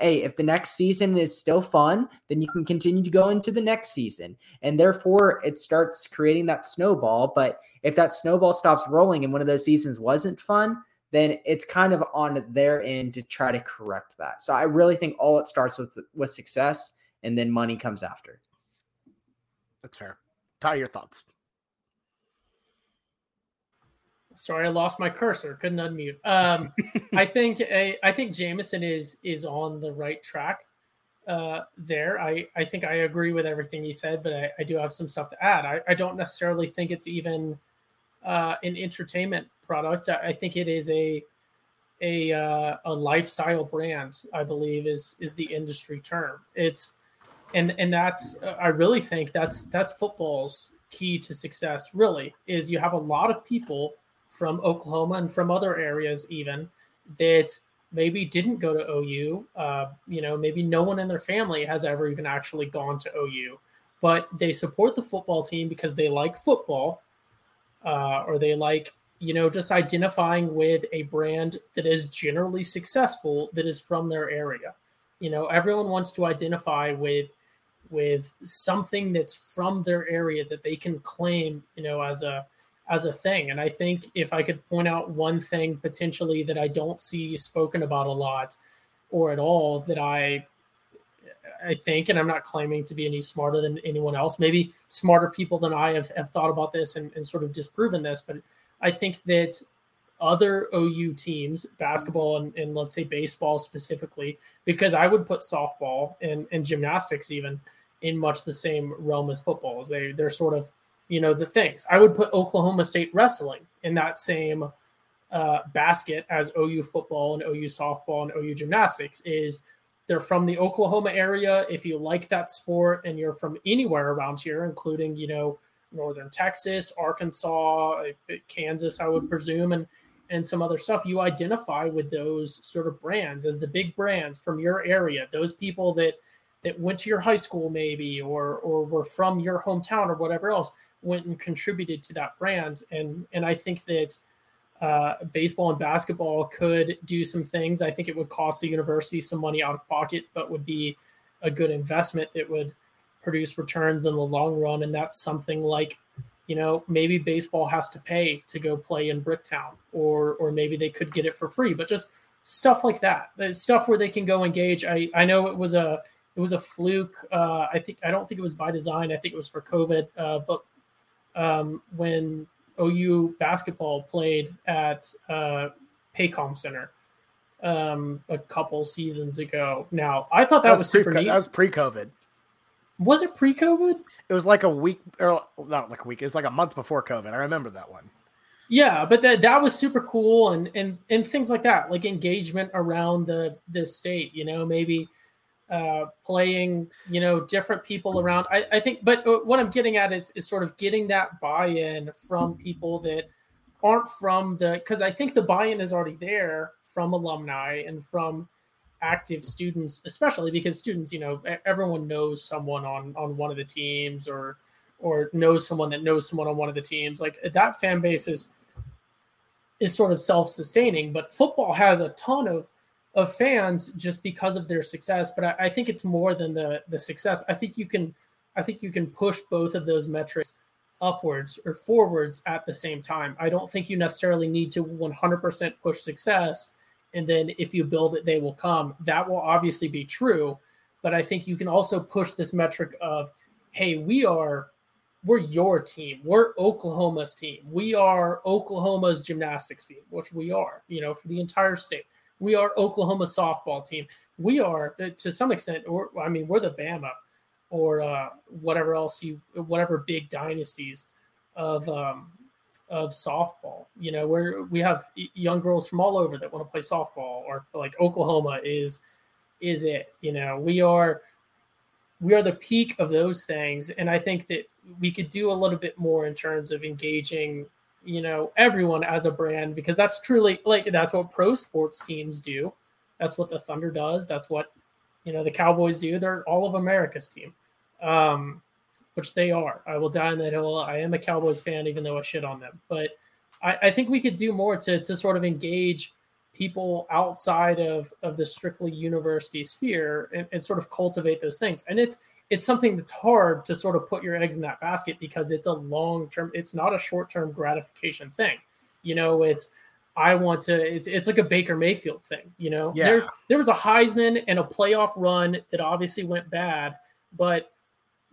Hey, if the next season is still fun, then you can continue to go into the next season. And therefore, it starts creating that snowball. But if that snowball stops rolling and one of those seasons wasn't fun, then it's kind of on their end to try to correct that. So I really think all it starts with with success and then money comes after. That's fair. Ty, your thoughts. Sorry, I lost my cursor. Couldn't unmute. Um, I think a, I think Jameson is is on the right track uh, there. I, I think I agree with everything he said, but I, I do have some stuff to add. I, I don't necessarily think it's even uh, an entertainment product. I think it is a a uh, a lifestyle brand. I believe is is the industry term. It's and and that's I really think that's that's football's key to success. Really is you have a lot of people from Oklahoma and from other areas even that maybe didn't go to OU. Uh, you know, maybe no one in their family has ever even actually gone to OU, but they support the football team because they like football, uh, or they like you know, just identifying with a brand that is generally successful that is from their area. You know, everyone wants to identify with with something that's from their area that they can claim, you know, as a as a thing. And I think if I could point out one thing potentially that I don't see spoken about a lot or at all that I I think, and I'm not claiming to be any smarter than anyone else. Maybe smarter people than I have, have thought about this and, and sort of disproven this, but I think that other OU teams, basketball and, and, let's say baseball specifically, because I would put softball and, and gymnastics even in much the same realm as football. They they're sort of you know the things. I would put Oklahoma State wrestling in that same uh, basket as OU football and OU softball and OU gymnastics. Is they're from the Oklahoma area. If you like that sport and you're from anywhere around here, including you know northern Texas, Arkansas, Kansas, I would presume, and and some other stuff. You identify with those sort of brands as the big brands from your area, those people that that went to your high school maybe or or were from your hometown or whatever else went and contributed to that brand and and I think that uh, baseball and basketball could do some things. I think it would cost the university some money out of pocket, but would be a good investment that would produce returns in the long run. And that's something like, you know, maybe baseball has to pay to go play in Bricktown, or or maybe they could get it for free. But just stuff like that, stuff where they can go engage. I I know it was a it was a fluke. Uh, I think I don't think it was by design. I think it was for COVID. Uh, but um, when OU basketball played at uh, Paycom Center um, a couple seasons ago. Now, I thought that, that was, was super neat. That was pre-COVID. Was it pre-COVID? It was like a week, or not like a week. It was like a month before COVID. I remember that one. Yeah, but that that was super cool, and and and things like that, like engagement around the the state. You know, maybe uh, playing, you know, different people around. I, I think, but uh, what I'm getting at is is sort of getting that buy-in from people that aren't from the because I think the buy-in is already there from alumni and from active students, especially because students, you know, everyone knows someone on on one of the teams or or knows someone that knows someone on one of the teams. Like that fan base is is sort of self-sustaining, but football has a ton of of fans just because of their success. But I, I think it's more than the the success. I think you can I think you can push both of those metrics upwards or forwards at the same time. I don't think you necessarily need to 100% push success and then if you build it, they will come. That will obviously be true, but I think you can also push this metric of, hey, we are we're your team. We're Oklahoma's team. We are Oklahoma's gymnastics team, which we are, you know, for the entire state. We are Oklahoma softball team. We are, uh, to some extent, or I mean, we're the Bama or uh, whatever else you, whatever big dynasties of um, of softball. You know, where we have young girls from all over that want to play softball, or like Oklahoma is is it. You know, we are we are the peak of those things, and I think that we could do a little bit more in terms of engaging you know everyone as a brand because that's truly like that's what pro sports teams do that's what the thunder does that's what you know the cowboys do they're all of america's team um which they are. I will die on that hill. I am a Cowboys fan, even though I shit on them. But I, I think we could do more to to sort of engage people outside of of the strictly university sphere and, and sort of cultivate those things. And it's it's something that's hard to sort of put your eggs in that basket because it's a long term. It's not a short term gratification thing. You know, it's I want to. It's it's like a Baker Mayfield thing. You know, yeah. there there was a Heisman and a playoff run that obviously went bad, but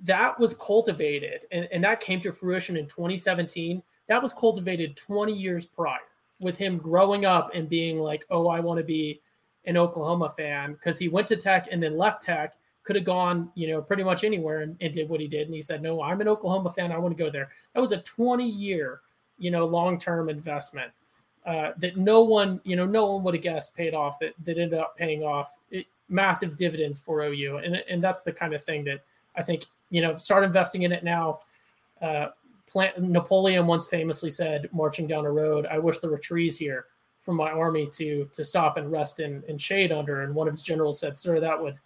that was cultivated and, and that came to fruition in 2017 that was cultivated 20 years prior with him growing up and being like oh i want to be an oklahoma fan because he went to tech and then left tech could have gone you know pretty much anywhere and, and did what he did and he said no i'm an oklahoma fan i want to go there that was a 20 year you know long-term investment uh, that no one, you know, no one would have guessed paid off that, that ended up paying off it, massive dividends for OU. And, and that's the kind of thing that I think you know, start investing in it now. Uh, plant, Napoleon once famously said, marching down a road, I wish there were trees here for my army to to stop and rest in, in shade under. And one of his generals said, sir, that would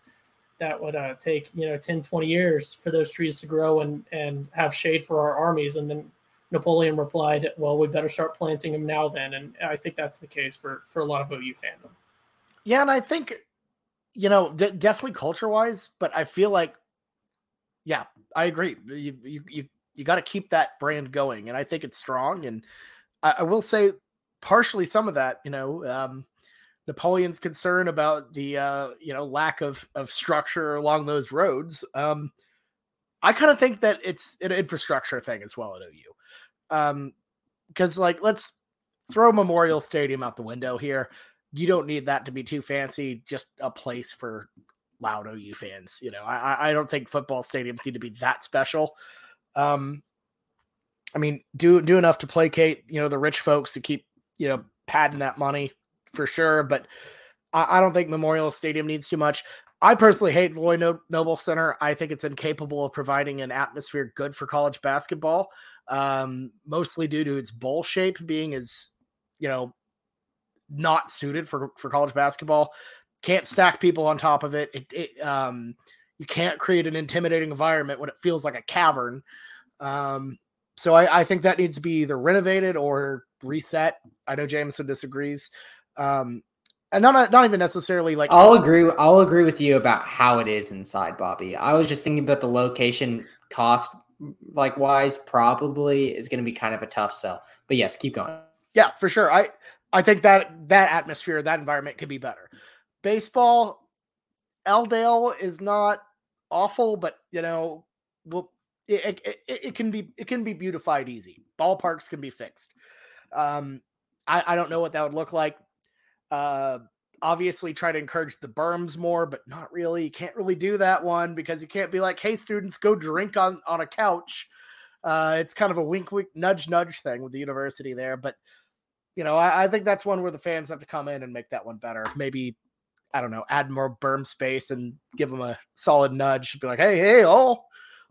that would uh, take, you know, 10, 20 years for those trees to grow and, and have shade for our armies. And then Napoleon replied, well, we better start planting them now then. And I think that's the case for, for a lot of OU fandom. Yeah. And I think, you know, d- definitely culture wise, but I feel like yeah, I agree. You you you, you got to keep that brand going, and I think it's strong. And I, I will say, partially some of that, you know, um, Napoleon's concern about the uh, you know lack of of structure along those roads. Um, I kind of think that it's an infrastructure thing as well at OU, um, because like let's throw Memorial Stadium out the window here. You don't need that to be too fancy. Just a place for loud OU fans. You know, I I don't think football stadiums need to be that special. Um, I mean, do do enough to placate you know the rich folks who keep you know padding that money for sure. But I, I don't think Memorial Stadium needs too much. I personally hate Lloyd Noble Center. I think it's incapable of providing an atmosphere good for college basketball, um, mostly due to its bowl shape being as, you know, not suited for, for college basketball can't stack people on top of it. It, it um, you can't create an intimidating environment when it feels like a cavern. Um, so I, I, think that needs to be either renovated or reset. I know Jameson disagrees. Um, and not not even necessarily like I'll agree. I'll agree with you about how it is inside, Bobby. I was just thinking about the location cost, like wise, probably is going to be kind of a tough sell. But yes, keep going. Yeah, for sure. I I think that that atmosphere, that environment could be better baseball, L-Dale is not awful, but you know, well, it, it, it, can be it can be beautified easy. Ballparks can be fixed. Um, I, I don't know what that would look like. Uh, obviously, try to encourage the berms more, but not really. You can't really do that one because you can't be like, "Hey, students, go drink on on a couch." Uh, it's kind of a wink, wink, nudge, nudge thing with the university there, but you know, I, I think that's one where the fans have to come in and make that one better. Maybe I don't know, add more berm space and give them a solid nudge. Be like, hey, hey, oh,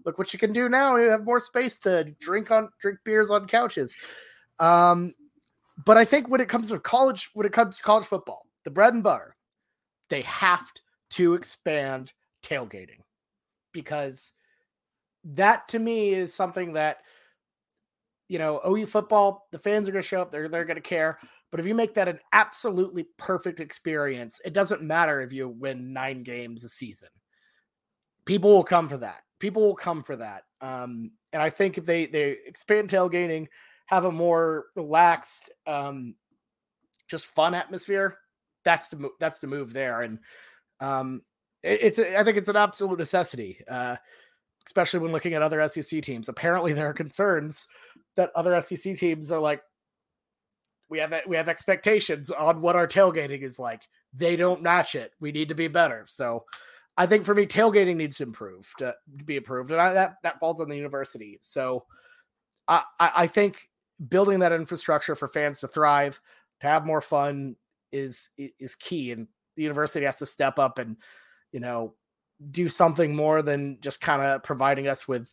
look what you can do now. You have more space to drink on drink beers on couches. Um, but I think when it comes to college, when it comes to college football, the bread and butter, they have to expand tailgating because that to me is something that you know, OU football, the fans are going to show up, they're they're going to care. But if you make that an absolutely perfect experience, it doesn't matter if you win 9 games a season. People will come for that. People will come for that. Um, and I think if they they expand tailgating, have a more relaxed um, just fun atmosphere, that's the that's the move there and um, it, it's a, I think it's an absolute necessity. Uh, especially when looking at other SEC teams. Apparently, there are concerns that other SEC teams are like, we have we have expectations on what our tailgating is like. They don't match it. We need to be better. So, I think for me, tailgating needs to improve to, to be improved, and I, that that falls on the university. So, I I think building that infrastructure for fans to thrive, to have more fun, is is key, and the university has to step up and you know do something more than just kind of providing us with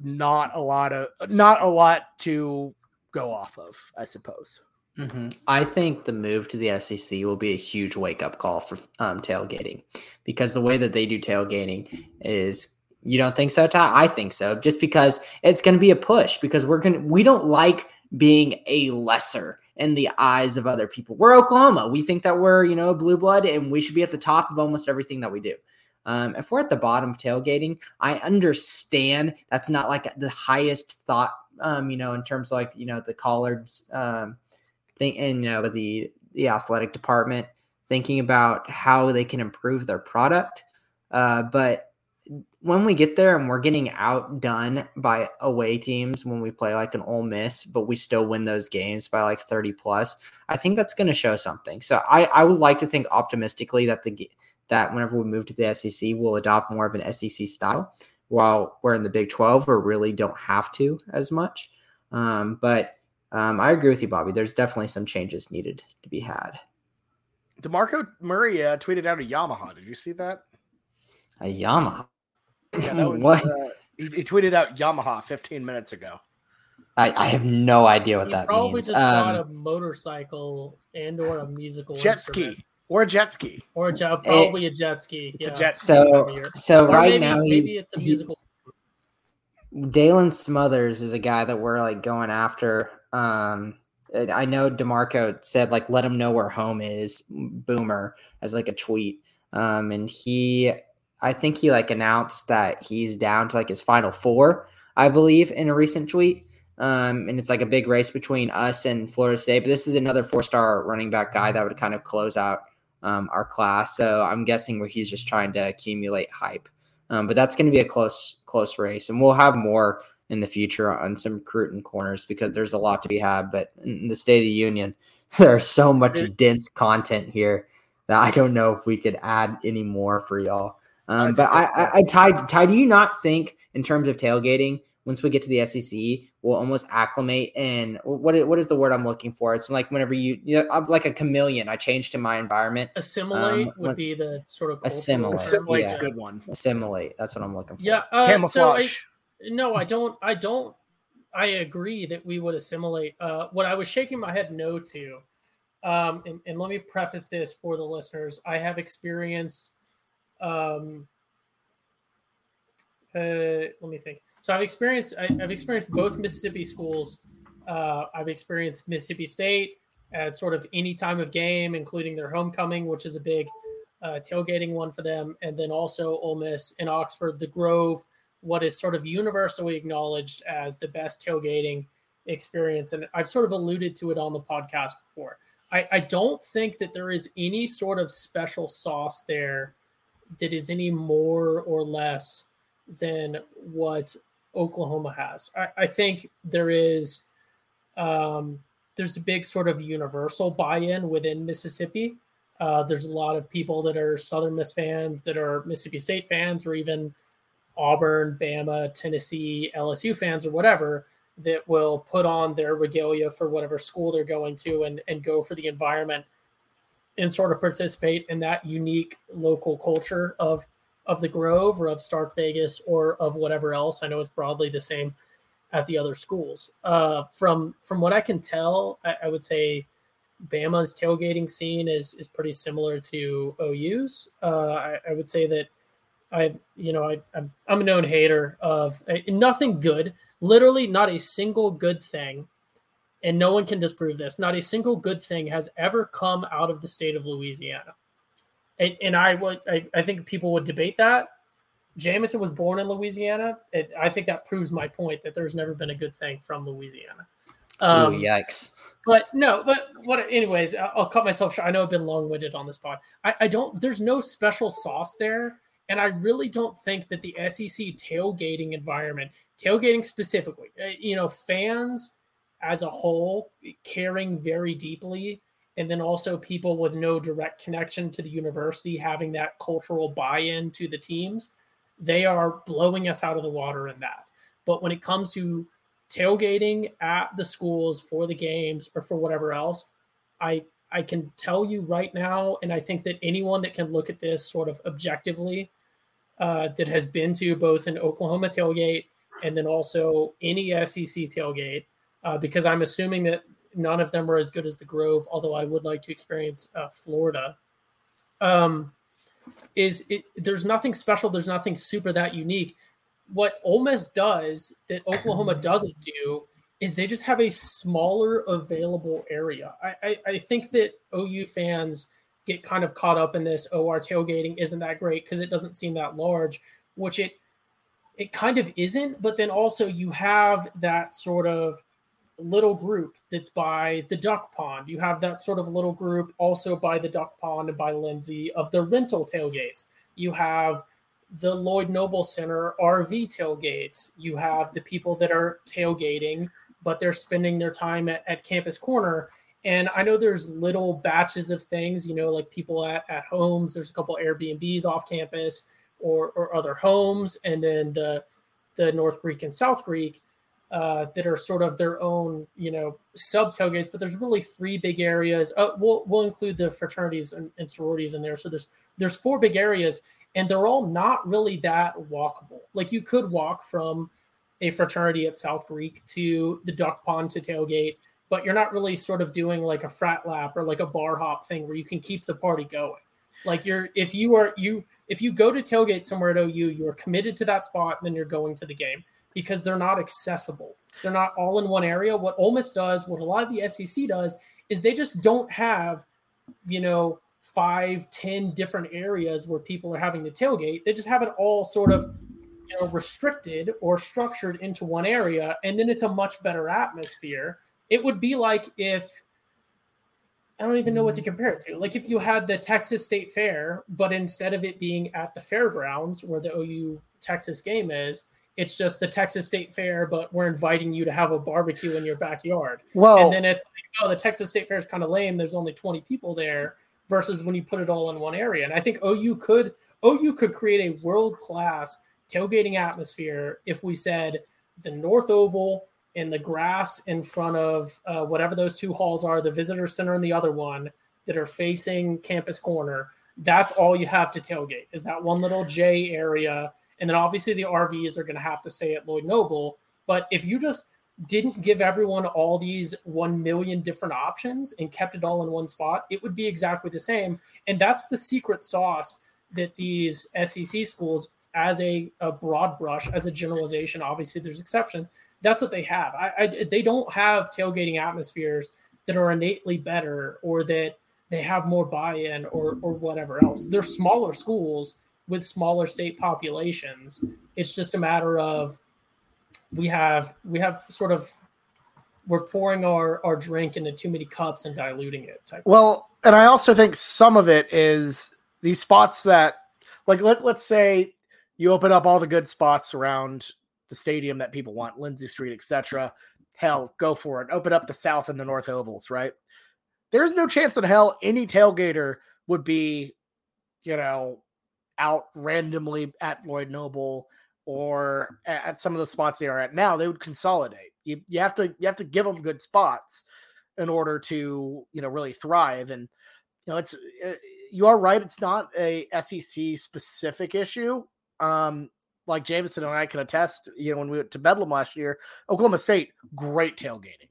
not a lot of not a lot to go off of, I suppose. Mm-hmm. I think the move to the SEC will be a huge wake up call for um, tailgating because the way that they do tailgating is you don't think so, Ty? I think so. Just because it's going to be a push because we're going to we don't like being a lesser in the eyes of other people. We're Oklahoma. We think that we're, you know, blue blood and we should be at the top of almost everything that we do. Um, if we're at the bottom of tailgating, I understand that's not like the highest thought, um, you know, in terms of like, you know, the collards um, thing and, you know, the, the athletic department thinking about how they can improve their product. Uh, but when we get there and we're getting outdone by away teams when we play like an Ole Miss, but we still win those games by like 30 plus, I think that's going to show something. So I, I would like to think optimistically that the that whenever we move to the SEC, we'll adopt more of an SEC style. While we're in the Big 12, we really don't have to as much. Um, but um, I agree with you, Bobby. There's definitely some changes needed to be had. DeMarco Murray uh, tweeted out a Yamaha. Did you see that? A Yamaha. Yeah, that was. what? Uh, he, he, tweeted out Yamaha 15 minutes ago. I, I have no idea what he that probably means. just um, bought a motorcycle and or a musical jet instrument. ski or a jet ski or a jet, probably it, a jet ski. It's yeah, a jet. So so or right maybe, now maybe it's a musical. Daylan Smothers is a guy that we're like going after. Um, I know Demarco said like let him know where home is, Boomer, as like a tweet. Um, and he I think he like announced that he's down to like his final four, I believe, in a recent tweet. Um, and it's like a big race between us and Florida State. But this is another four-star running back guy that would kind of close out um, our class. So I'm guessing where he's just trying to accumulate hype. Um, but that's going to be a close, close race, and we'll have more in the future on some recruiting corners because there's a lot to be had. But in the State of the OUnion, there's so much dense content here that I don't know if we could add any more for y'all. Um, but I, I, I, Ty, Ty, do you not think in terms of tailgating, once we get to the SEC, we'll almost acclimate and what is, what is the word I'm looking for? It's like whenever you, you know, I'm like a chameleon. I change to my environment. Assimilate um, would when, be the sort of assimilate. Assimilate's yeah. a good one. Assimilate. That's what I'm looking for. Yeah. Uh, Camouflage. So I, no, I don't. I don't. I agree that we would assimilate. Uh, what I was shaking my head no to, um, and, and let me preface this for the listeners. I have experienced um, uh, let me think. So I've experienced I, have experienced both Mississippi schools. Uh, I've experienced Mississippi State at sort of any time of game, including their homecoming, which is a big uh, tailgating one for them, and then also Ole Miss in Oxford, the Grove, what is sort of universally acknowledged as the best tailgating experience. And I've sort of alluded to it on the podcast before. I, I don't think that there is any sort of special sauce there that is any more or less than what Oklahoma has. I, I think there is um, there's a big sort of universal buy-in within Mississippi. Uh, there's a lot of people that are Southern Miss fans, that are Mississippi State fans, or even Auburn, Bama, Tennessee, LSU fans, or whatever that will put on their regalia for whatever school they're going to and, and go for the environment and sort of participate in that unique local culture of of the Grove or of Stark Vegas or of whatever else. I know it's broadly the same at the other schools. Uh, from from what I can tell, I, I, would say Bama's tailgating scene is is pretty similar to OU's. Uh, I, I, would say that I you know I I'm, I'm a known hater of uh, nothing good, literally not a single good thing, and no one can disprove this. Not a single good thing has ever come out of the state of Louisiana. And, and I would I, I think people would debate that Jameson was born in Louisiana. It, I think that proves my point that there's never been a good thing from Louisiana. Um, Ooh, yikes! But no, but what? Anyways, I'll, I'll cut myself short. I know I've been long-winded on this pod. I, I don't. There's no special sauce there, and I really don't think that the SEC tailgating environment, tailgating specifically, uh, you know, fans as a whole caring very deeply and then also people with no direct connection to the university having that cultural buy-in to the teams they are blowing us out of the water in that. But when it comes to tailgating at the schools for the games or for whatever else, I I can tell you right now, and I think that anyone that can look at this sort of objectively, uh, that has been to both an Oklahoma tailgate and then also any SEC tailgate, uh, because I'm assuming that none of them are as good as the Grove, although I would like to experience uh, Florida. Um, is it, there's nothing special. There's nothing super that unique. What Ole Miss does that Oklahoma doesn't do is they just have a smaller available area. I, I, I think that OU fans get kind of caught up in this. Oh, our tailgating isn't that great because it doesn't seem that large, which it it kind of isn't. But then also you have that sort of little group that's by the duck pond. You have that sort of little group also by the duck pond and by Lindsey of the rental tailgates. You have the Lloyd Noble Center RV tailgates. You have the people that are tailgating, but they're spending their time at, at Campus Corner. And I know there's little batches of things, you know, like people at, at homes. There's a couple Airbnbs off campus or, or other homes, and then the the North Greek and South Greek uh, that are sort of their own, you know, sub tailgates. But there's really three big areas. Uh, we'll we'll include the fraternities and, and, sororities in there. So there's there's four big areas, and they're all not really that walkable. Like you could walk from a fraternity at South Greek to the Duck Pond to tailgate, but you're not really sort of doing like a frat lap or like a bar hop thing where you can keep the party going. Like you're if you are you if you go to tailgate somewhere at OU, you are committed to that spot, and then you're going to the game because they're not accessible. They're not all in one area. What Ole Miss does, what a lot of the SEC does, is they just don't have, you know, five, ten different areas where people are having to tailgate. They just have it all sort of, you know, restricted or structured into one area, and then it's a much better atmosphere. It would be like if I don't even know what to mm-hmm. compare it to. Like if you had the Texas State Fair, but instead of it being at the fairgrounds where the OU Texas game is, it's just the Texas State Fair, but we're inviting you to have a barbecue in your backyard. Well, and then it's like, oh, the Texas State Fair is kind of lame. There's only 20 people there versus when you put it all in one area. And I think OU could OU could create a world class tailgating atmosphere if we said the North Oval and the grass in front of uh, whatever those two halls are, the visitor center and the other one that are facing Campus Corner. That's all you have to tailgate is that one little J area and then obviously the RVs are going to have to stay at Lloyd Noble. But if you just didn't give everyone all these 1 million different options and kept it all in one spot, it would be exactly the same. And that's the secret sauce that these SEC schools, as a, a broad brush, as a generalization, obviously there's exceptions, that's what they have. I, I, they don't have tailgating atmospheres that are innately better or that they have more buy-in or, or whatever else. They're smaller schools with smaller state populations. It's just a matter of we have we have sort of we're pouring our our drink into too many cups and diluting it. well, and I also think some of it is these spots that like let let's say you open up all the good spots around the stadium that people want, Lindsey Street, etc. hell, go for it. Open up the South and the North ovals, right? There's no chance in hell any tailgater would be, you know, out randomly at Lloyd Noble or at some of the spots they are at now. They would consolidate. You you have to you have to give them good spots in order to you know really thrive. And you know it's it, you are right. It's not a SEC specific issue. Um, like Jameson and I can attest, you know, when we went to Bedlam last year, Oklahoma State, great tailgating.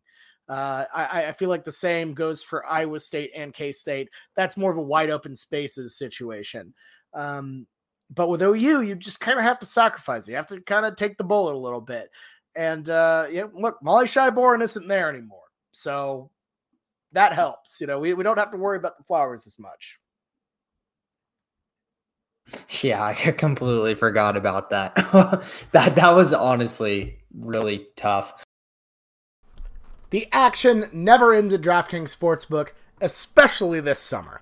Uh, I, I feel like the same goes for Iowa State and K State. That's more of a wide open spaces situation. Um, but with OU, you just kind of have to sacrifice. You have to kind of take the bullet a little bit. And uh, yeah, look, Molly Shi Boren isn't there anymore, so that helps. You know, we, we don't have to worry about the flowers as much. Yeah, I completely forgot about that. that that was honestly really tough. The action never ends at DraftKings Sportsbook, especially this summer.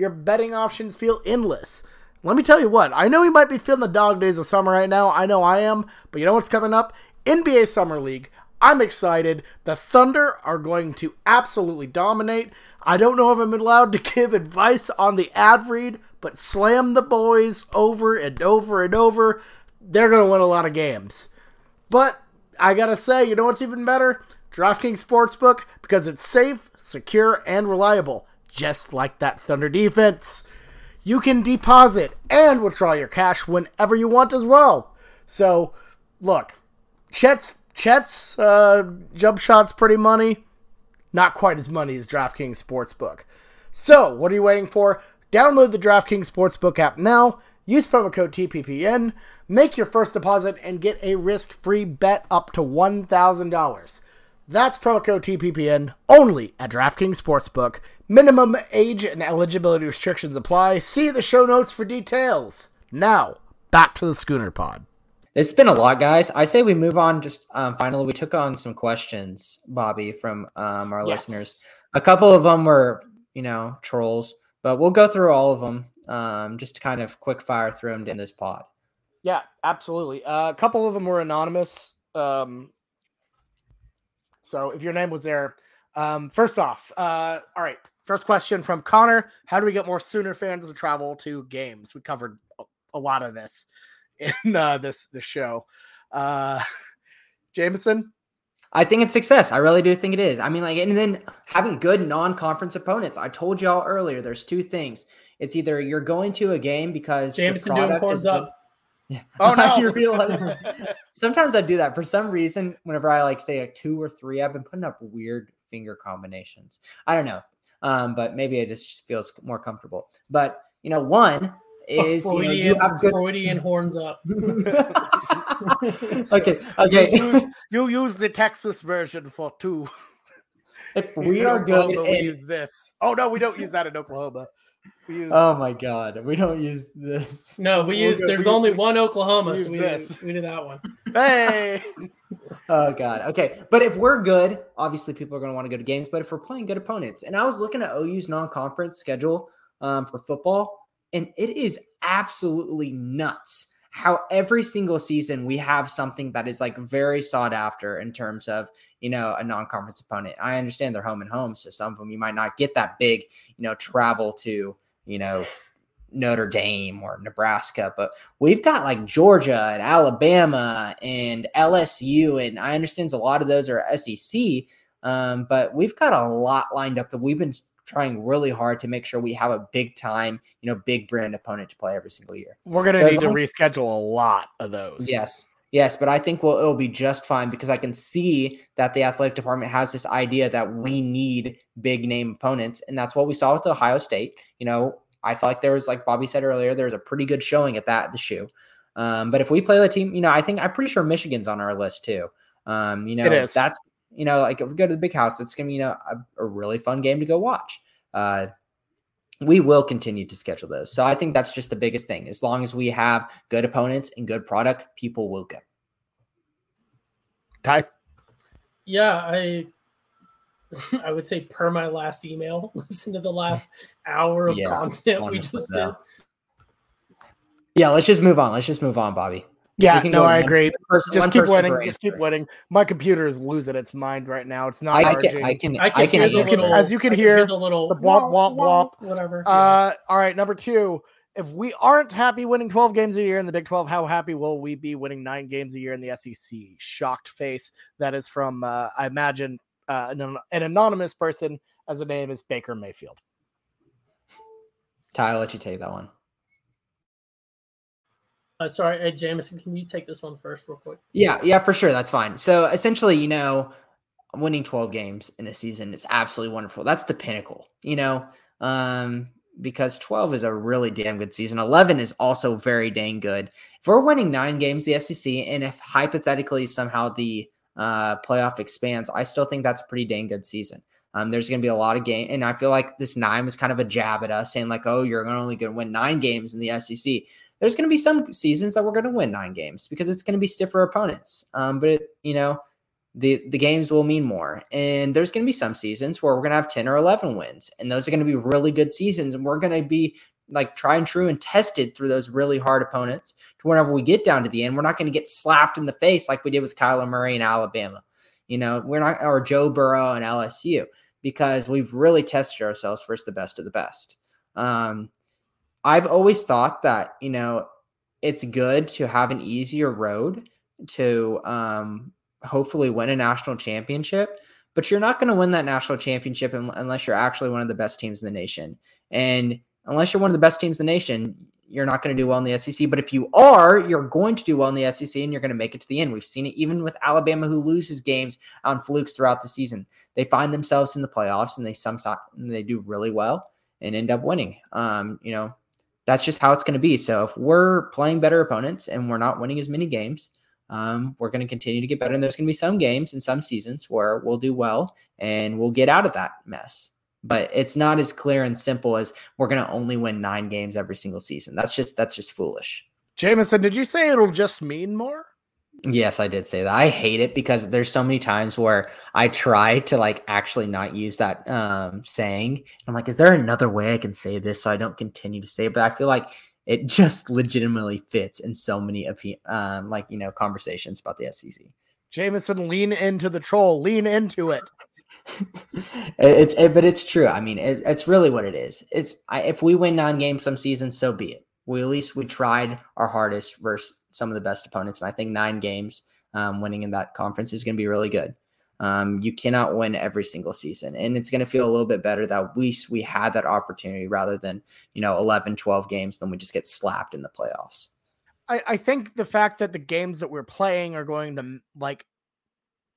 your betting options feel endless. Let me tell you what, I know you might be feeling the dog days of summer right now. I know I am, but you know what's coming up? NBA Summer League. I'm excited. The Thunder are going to absolutely dominate. I don't know if I'm allowed to give advice on the ad read, but slam the boys over and over and over. They're going to win a lot of games. But I got to say, you know what's even better? DraftKings Sportsbook because it's safe, secure, and reliable just like that Thunder defense. You can deposit and withdraw your cash whenever you want as well. So, look, Chet's Chet's uh, jump shots pretty money, not quite as money as DraftKings Sportsbook. So, what are you waiting for? Download the DraftKings Sportsbook app now. Use promo code TPPN, make your first deposit, and get a risk-free bet up to one thousand dollars. That's promo code TPPN only at DraftKings Sportsbook. Minimum age and eligibility restrictions apply. See the show notes for details. Now, back to the Schooner Pod. It's been a lot, guys. I say we move on. Just um, finally, we took on some questions, Bobby, from um, our yes. listeners. A couple of them were, you know, trolls, but we'll go through all of them um, just to kind of quick fire through them in this pod. Yeah, absolutely. Uh, a couple of them were anonymous. Um, so if your name was there, um, first off, uh, all right. First question from Connor: How do we get more Sooner fans to travel to games? We covered a lot of this in uh, this this show. Uh, Jameson, I think it's success. I really do think it is. I mean, like, and then having good non-conference opponents. I told y'all earlier. There's two things. It's either you're going to a game because Jameson doing horns up. Yeah. Oh no! you realize sometimes I do that for some reason. Whenever I like say a two or three, I've been putting up weird finger combinations. I don't know, um, but maybe it just feels more comfortable. But you know, one is Freudian, you, know, you have good... Freudian horns up. okay, okay. You use, you use, the Texas version for two. If we are good, we use this. Oh no, we don't use that in Oklahoma. Use, oh my god, we don't use this. No, we use. There's we, only one Oklahoma, so we this. we do that one. Hey. oh god. Okay, but if we're good, obviously people are going to want to go to games. But if we're playing good opponents, and I was looking at OU's non-conference schedule um, for football, and it is absolutely nuts how every single season we have something that is like very sought after in terms of you know a non-conference opponent. I understand they're home and home so some of them you might not get that big you know travel to you know notre dame or nebraska but we've got like georgia and alabama and lsu and i understand a lot of those are sec um, but we've got a lot lined up that we've been trying really hard to make sure we have a big time, you know, big brand opponent to play every single year. We're going to so need to reschedule a lot of those. Yes. Yes, but I think we'll, it'll be just fine because I can see that the athletic department has this idea that we need big name opponents. And that's what we saw with Ohio State. You know, I felt like there was, like Bobby said earlier, there was a pretty good showing at that, the shoe. Um, but if we play the team, you know, I think I'm pretty sure Michigan's on our list too. Um, you know, that's You know, like if we go to the big house, it's gonna be you know a, a really fun game to go watch. Uh, we will continue to schedule those. So I think that's just the biggest thing. As long as we have good opponents and good product, people will go. Ty. Yeah, I I would say per my last email, listen to the last hour of Yeah, content we just did. Yeah, let's just move on. Let's just move on, Bobby. Yeah, no, I one- agree. one person- Just keep person winning. per Just keep answer. winning. My computer is losing its mind right now. It's not I, I can, I can, I I can, can, hear the as you can- little, as you can I hear, the little the womp, womp, womp. whatever. yeah. Uh, all right, number two. If we aren't happy winning 12 games a year in the Big 12, how happy will we be winning nine games a year in the SEC? Shocked face. That is from, uh, I imagine, uh, an, an anonymous person, as the name is Baker Mayfield. Ty, I'll let you take that one. Uh, sorry, hey, Jameson, can you take this one first, real quick? Yeah, yeah, for sure. That's fine. So essentially, you know, winning 12 games in a season is absolutely wonderful. That's the pinnacle, you know, um, because 12 is a really damn good season. 11 is also very dang good. If we're winning nine games, the SEC, and if hypothetically somehow the uh, playoff expands, I still think that's a pretty dang good season. Um, there's going to be a lot of game, and I feel like this nine was kind of a jab at us, saying like, "Oh, you're only going to win nine games in the SEC." There's going to be some seasons that we're going to win nine games because it's going to be stiffer opponents. Um, but it, you know, the the games will mean more, and there's going to be some seasons where we're going to have ten or eleven wins, and those are going to be really good seasons, and we're going to be like tried and true and tested through those really hard opponents. To whenever we get down to the end, we're not going to get slapped in the face like we did with Kyler Murray in Alabama. You know, we're not or Joe Burrow and LSU because we've really tested ourselves versus the best of the best. Um, I've always thought that, you know, it's good to have an easier road to um, hopefully win a national championship, but you're not going to win that national championship un- unless you're actually one of the best teams in the nation. And unless you're one of the best teams in the nation, you're not going to do well in the SEC. But if you are, you're going to do well in the SEC and you're going to make it to the end. We've seen it even with Alabama, who loses games on flukes throughout the season. They find themselves in the playoffs and they sometimes they do really well and end up winning. Um, you know, that's just how it's going to be. So if we're playing better opponents and we're not winning as many games, um, we're going to continue to get better. And there's going to be some games and some seasons where we'll do well and we'll get out of that mess. But it's not as clear and simple as we're going to only win nine games every single season. That's just that's just foolish. Jameson, did you say it'll just mean more? Yes, I did say that. I hate it because there's so many times where I try to like actually not use that um saying. I'm like, is there another way I can say this so I don't continue to say it? But I feel like it just legitimately fits in so many um like you know conversations about the SEC. Jameson, lean into the troll. Lean into it. it's it, but it's true. I mean, it, it's really what it is. It's I, if we win nine games some seasons, so be it. We at least we tried our hardest versus some of the best opponents, and I think nine games um, winning in that conference is going to be really good. Um, you cannot win every single season, and it's going to feel a little bit better that we, we had that opportunity rather than you know 11, 12 games, then we just get slapped in the playoffs. I, I think the fact that the games that we're playing are going to like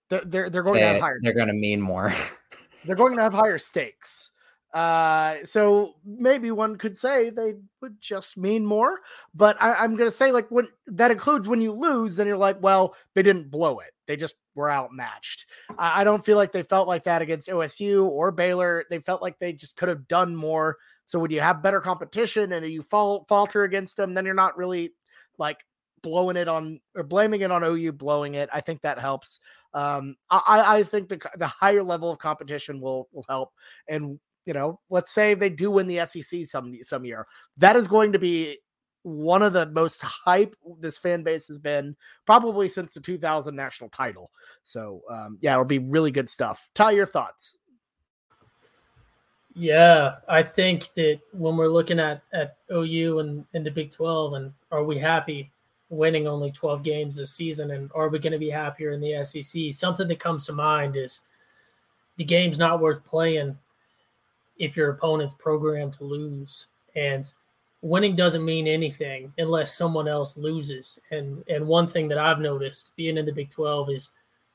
they're they're, they're going Say to have it, higher they're going to mean more. they're going to have higher stakes. Uh, so maybe one could say they would just mean more, but I, I'm going to say like when that includes when you lose, then you're like, well, they didn't blow it; they just were outmatched. I, I don't feel like they felt like that against OSU or Baylor. They felt like they just could have done more. So when you have better competition and you fall falter against them, then you're not really like blowing it on or blaming it on OU blowing it. I think that helps. Um, I, I think the the higher level of competition will will help. And you know, let's say they do win the SEC some some year, that is going to be one of the most hype this fan base has been probably since the 2000 national title. So um, yeah, it'll be really good stuff. Ty, your thoughts? Yeah, I think that when we're looking at at OU and in the Big 12, and are we happy winning only 12 games this season, and are we going to be happier in the SEC? Something that comes to mind is the game's not worth playing if your opponent's programmed to lose, and winning doesn't mean anything unless someone else loses. And and one thing that I've noticed being in the Big 12 is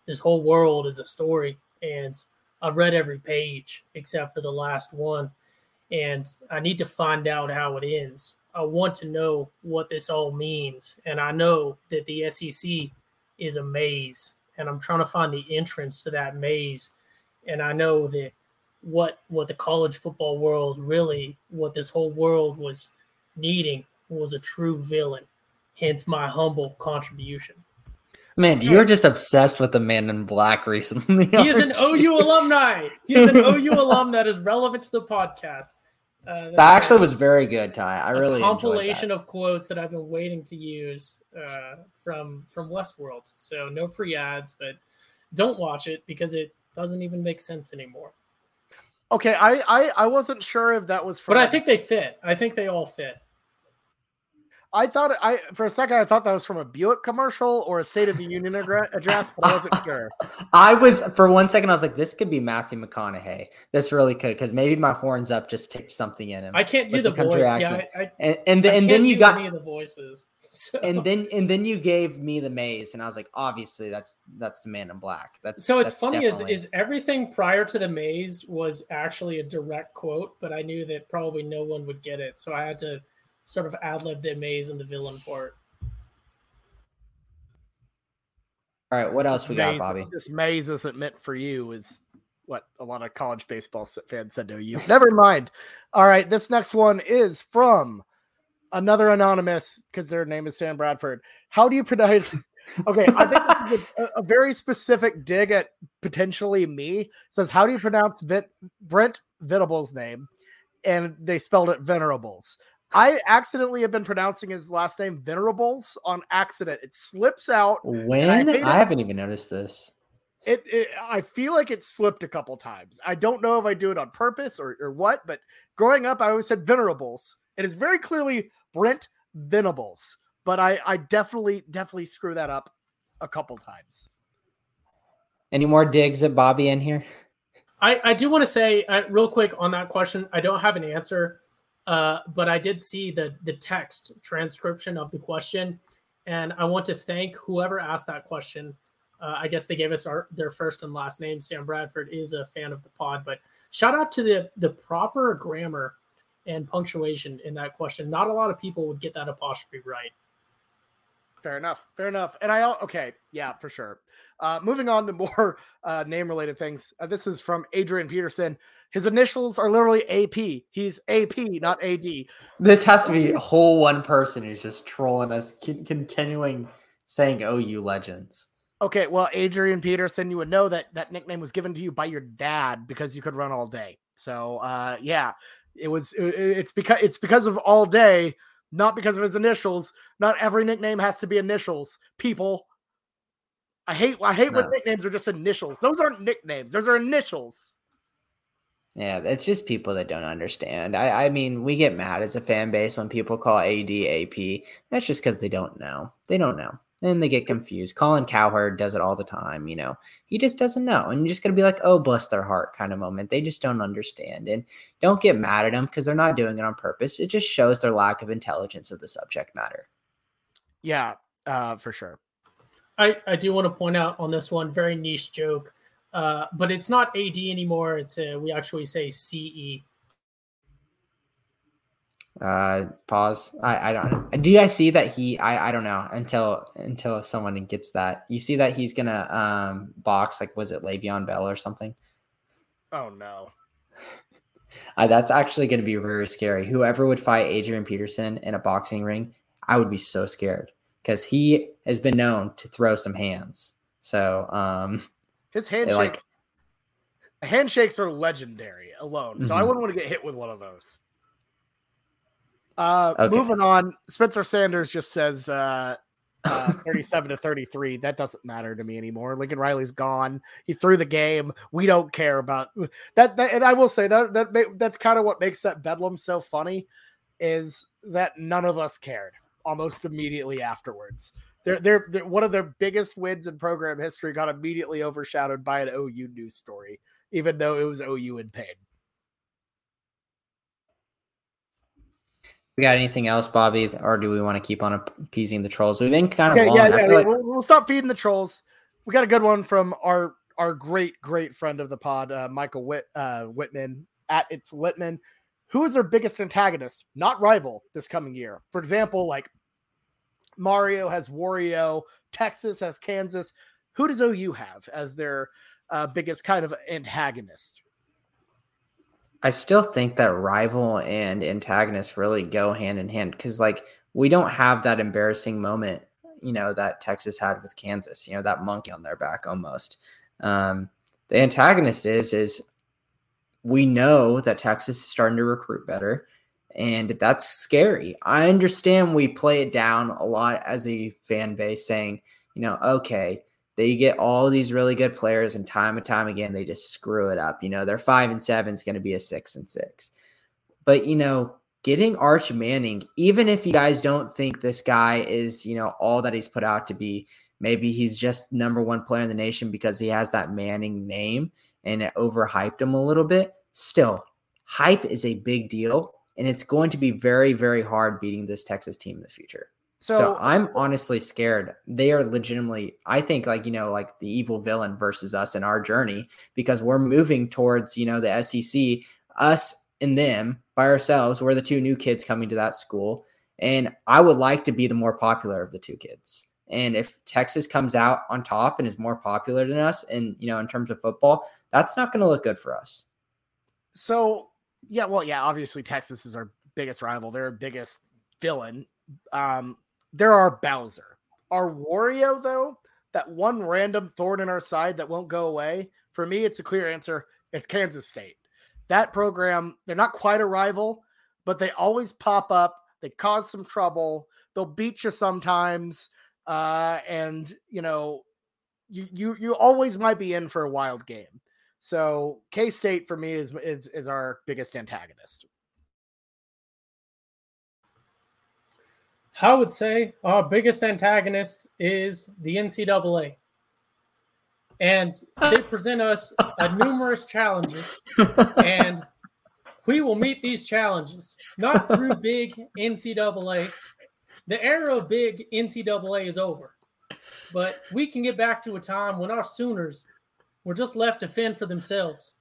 this whole world is a story, and I've read every page except for the last one, and I need to find out how it ends. I want to know what this all means, and I know that the SEC is a maze, and I'm trying to find the entrance to that maze. And I know that what what the college football world really, what this whole world was needing was a true villain. Hence my humble contribution. Man, you're just obsessed with the man in black recently. He is an OU alumni. He is an OU alum that is relevant to the podcast. Uh, that actually was very good, Ty. I really compilation of quotes that I've been waiting to use uh, from from Westworld. So no free ads, but don't watch it because it doesn't even make sense anymore. Okay, I I, I wasn't sure if that was, From, but I think they fit. I think they all fit. I thought I for a second I thought that was from a Buick commercial or a State of the Union address, but I wasn't sure. I was for one second I was like, this could be Matthew McConaughey. This really could because maybe my horns up just tipped something in him. I can't do the, the voice. Yeah, I, I, and and, the, and then you got any of the voices. So. And then and then you gave me the maze, and I was like, obviously that's that's the man in black. That's so it's that's funny definitely... is is everything prior to the maze was actually a direct quote, but I knew that probably no one would get it, so I had to sort of ad lib the maze and the villain part. All right, what else we maze, got, Bobby? This maze isn't meant for you, is what a lot of college baseball fans said to you. Never mind. All right, this next one is from another anonymous because their name is Sam Bradford. How do you pronounce? Okay, I think a, a, very specific dig at potentially me. It says, how do you pronounce Vent, Brent Venables' name? And they spelled it Venerables. I accidentally have been pronouncing his last name Venerables on accident. It slips out. When I, I haven't even noticed this. It, it, I feel like it slipped a couple times. I don't know if I do it on purpose or, or what, but growing up, I always said Venerables. It is very clearly Brent Venables, but I, I definitely, definitely screw that up a couple times. Any more digs at Bobby in here? I, I do want to say uh, real quick on that question. I don't have an answer. Uh, but I did see the the text transcription of the question, and I want to thank whoever asked that question. Uh, I guess they gave us our their first and last name. Sam Bradford is a fan of the pod, but shout out to the the proper grammar and punctuation in that question. Not a lot of people would get that apostrophe right. Fair enough. Fair enough. And I all okay, yeah, for sure. Uh, moving on to more uh, name related things. Uh, this is from Adrian Peterson. His initials are literally AP. He's AP, not AD. This has to be a whole one person who's just trolling us, continuing saying OU legends. Okay, well, Adrian Peterson, you would know that that nickname was given to you by your dad because you could run all day. So, uh, yeah, it was. It, it's because it's because of all day, not because of his initials. Not every nickname has to be initials. People, I hate. I hate no. when nicknames are just initials. Those aren't nicknames. Those are initials. Yeah, it's just people that don't understand. I, I mean, we get mad as a fan base when people call AD AP. That's just because they don't know. They don't know. And they get confused. Colin Cowherd does it all the time. You know, he just doesn't know. And you're just going to be like, oh, bless their heart kind of moment. They just don't understand. And don't get mad at them because they're not doing it on purpose. It just shows their lack of intelligence of the subject matter. Yeah, uh, for sure. I, I do want to point out on this one, very niche joke. Uh, but it's not AD anymore. It's a, we actually say CE. Uh, pause. I, I don't. Do you guys see that he? I, I don't know until until someone gets that. You see that he's gonna um box like was it Le'Veon Bell or something? Oh no. uh, that's actually going to be very scary. Whoever would fight Adrian Peterson in a boxing ring, I would be so scared because he has been known to throw some hands. So, um, his handshakes, like, handshakes are legendary alone. So mm-hmm. I wouldn't want to get hit with one of those. Uh, okay. Moving on, Spencer Sanders just says uh, uh, 37 to 33. That doesn't matter to me anymore. Lincoln Riley's gone. He threw the game. We don't care about that. that and I will say that, that that's kind of what makes that Bedlam so funny is that none of us cared almost immediately afterwards. They're, they're, they're, one of their biggest wins in program history got immediately overshadowed by an OU news story, even though it was OU in pain. We got anything else, Bobby, or do we want to keep on appeasing the trolls? We've been kind of okay, long. Yeah, yeah, like... we'll, we'll, stop feeding the trolls. We got a good one from our our great great friend of the pod, uh, Michael Whit, uh, Whitman at it's Litman. Who is their biggest antagonist, not rival, this coming year? For example, like Mario has Wario, Texas has Kansas. who does OU have as their uh, biggest kind of antagonist? I still think that rival and antagonist really go hand in hand because, like, we don't have that embarrassing moment, you know, that Texas had with Kansas. You know, that monkey on their back almost. Um, the antagonist is is we know that Texas is starting to recruit better, and that's scary. I understand we play it down a lot as a fan base, saying, you know, okay, they get all these really good players, and time and time again, they just screw it up. You know, their five and seven is going to be a six and six. But, you know, getting Arch Manning, even if you guys don't think this guy is, you know, all that he's put out to be, maybe he's just number one player in the nation because he has that Manning name and it overhyped him a little bit. Still, hype is a big deal, and it's going to be very, very hard beating this Texas team in the future. So, so, I'm honestly scared. They are legitimately, I think, like, you know, like the evil villain versus us in our journey because we're moving towards, you know, the SEC, us and them by ourselves. We're the two new kids coming to that school. And I would like to be the more popular of the two kids. And if Texas comes out on top and is more popular than us, and you know, in terms of football, that's not going to look good for us. So, yeah, well, yeah, obviously Texas is our biggest rival. They're our biggest villain. Um, they're our Bowser. Our Wario, though, that one random thorn in our side that won't go away. For me, it's a clear answer. It's Kansas State. That program, they're not quite a rival, but they always pop up. They cause some trouble. They'll beat you sometimes. Uh, and you know, you you you always might be in for a wild game. So K State for me is, is is our biggest antagonist. I would say our biggest antagonist is the NCAA. And they present us a numerous challenges, and we will meet these challenges not through big NCAA the era of big NCAA is over, but we can get back to a time when our Sooners were just left to fend for themselves.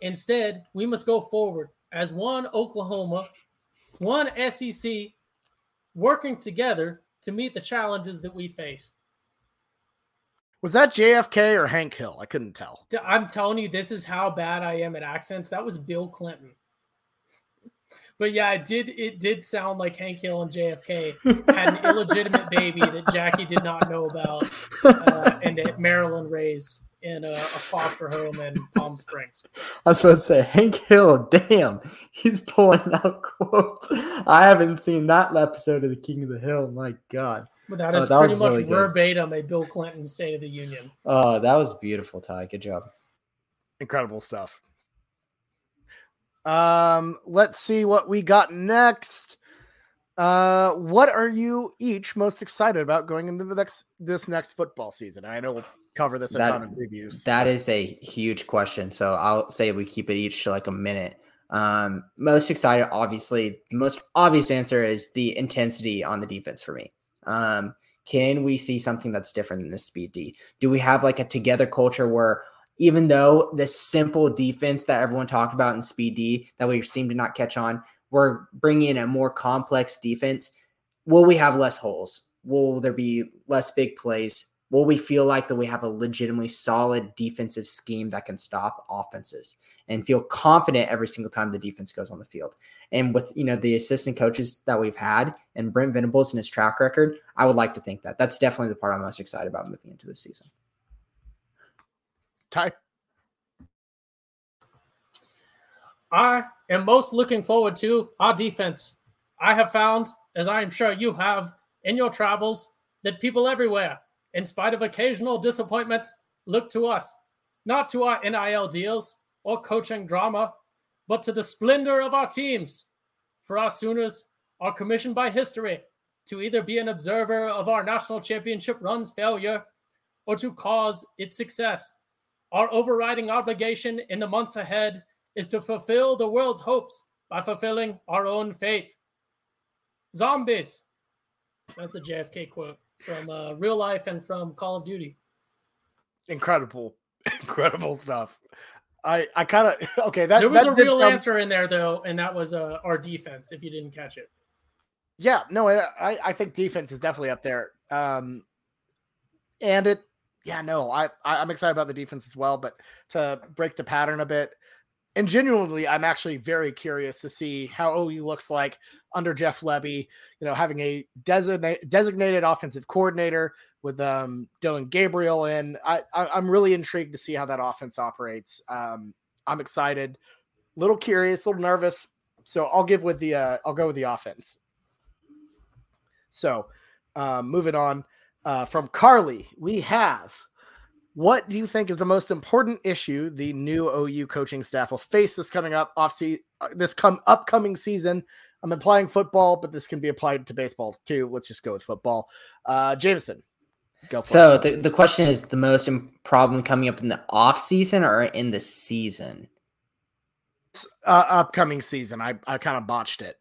Instead, we must go forward as one Oklahoma, one SEC, working together to meet the challenges that we face. Was that JFK or Hank Hill? I couldn't tell. I'm telling you, this is how bad I am at accents. That was Bill Clinton but yeah, it did. It did sound like Hank Hill and JFK had an illegitimate baby that Jackie did not know about, uh, and that Marilyn raised in a, a, foster home in Palm Springs. I was about to say Hank Hill. Damn, he's pulling out quotes. I haven't seen that episode of The King of the Hill. My God. But that is oh, that pretty much really verbatim a Bill Clinton State of the Union. Oh, that was beautiful, Ty. Good job. Incredible stuff. Um, let's see what we got next. Uh, what are you each most excited about going into the next this next football season? I know we'll cover this a that, ton of previews. That is a huge question. So I'll say we keep it each to like a minute. Um, most excited, obviously, the most obvious answer is the intensity on the defense for me. Um, can we see something that's different than the speed D? Do we have like a together culture where even though the simple defense that everyone talked about in Speed D that we seem to not catch on, we're bringing in a more complex defense. Will we have less holes? Will there be less big plays? Will we feel like that we have a legitimately solid defensive scheme that can stop offenses and feel confident every single time the defense goes on the field? And with you know the assistant coaches that we've had and Brent Venables and his track record, I would like to think that that's definitely the part I'm most excited about moving into this season. Ty? I am most looking forward to our defense. I have found, as I am sure you have in your travels, that people everywhere, in spite of occasional disappointments, look to us, not to our NIL deals or coaching drama, but to the splendor of our teams. For our Sooners are commissioned by history to either be an observer of our national championship run's failure or to cause its success. Our overriding obligation in the months ahead is to fulfill the world's hopes by fulfilling our own faith. Zombies. That's a JFK quote from uh, real life and from Call of Duty. Incredible, incredible stuff. I I kind of okay. That there was that a real answer in there though, and that was uh, our defense. If you didn't catch it, yeah, no, I I think defense is definitely up there. Um, and it yeah, no, I, I I'm excited about the defense as well. But to break the pattern a bit, and genuinely, I'm actually very curious to see how OU looks like under Jeff Lebby. You know, having a designate, designated offensive coordinator with um, Dillon Gabriel in. I, I am really intrigued to see how that offense operates. Um, I'm excited, a little curious, a little nervous. So I'll give with the uh, I'll go with the offense. So, um, moving on uh, from Carly, we have what do you think is the most important issue the new OU coaching staff will face this coming up off se- uh, this come upcoming season? I'm implying football, but this can be applied to baseball too. Let's just go with football. Uh, Jameson, go. so the, the question is the most problem coming up in the off season or in the season? Uh, upcoming season. I I kind of botched it.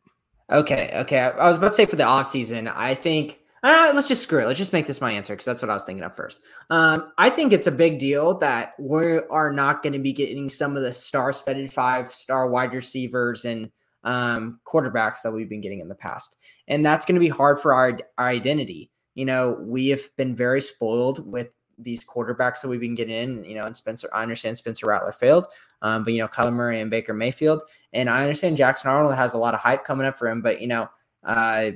Okay, okay. I, I was about to say for the off season. I think uh, let's just screw it. Let's just make this my answer because that's what I was thinking of first. Um, I think it's a big deal that we are not going to be getting some of the star-studded five-star wide receivers and um, quarterbacks that we've been getting in the past, and that's going to be hard for our, our identity. You know, we have been very spoiled with these quarterbacks that we've been getting in. You know, and Spencer, I understand Spencer Rattler failed, um, but you know, Kyler Murray and Baker Mayfield, and I understand Jackson Arnold has a lot of hype coming up for him, but you know. Uh,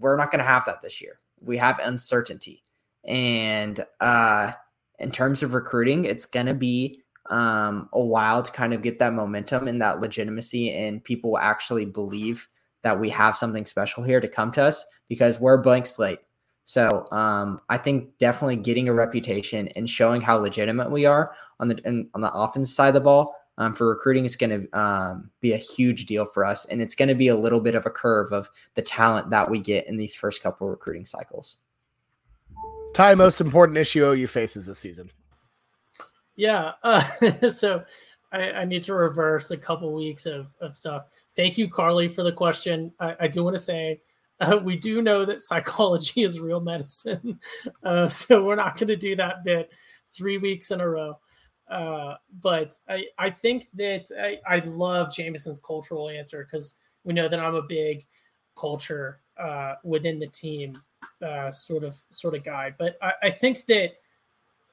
we're not going to have that this year. We have uncertainty. And uh, in terms of recruiting, it's going to be um, a while to kind of get that momentum and that legitimacy, and people actually believe that we have something special here to come to us because we're a blank slate. So um, I think definitely getting a reputation and showing how legitimate we are on the on the offense side of the ball um, for recruiting is going to um, be a huge deal for us. And it's going to be a little bit of a curve of the talent that we get in these first couple recruiting cycles. Ty, most important issue OU faces this season. Yeah. Uh, so I, I, need to reverse a couple weeks of, of stuff. Thank you, Carly, for the question. I, I do want to say uh, we do know that psychology is real medicine. Uh, so we're not going to do that bit three weeks in a row. Uh, but I, I think that I, I love Jameson's cultural answer because we know that I'm a big culture uh, within the team uh, sort of sort of guy. But I, I think that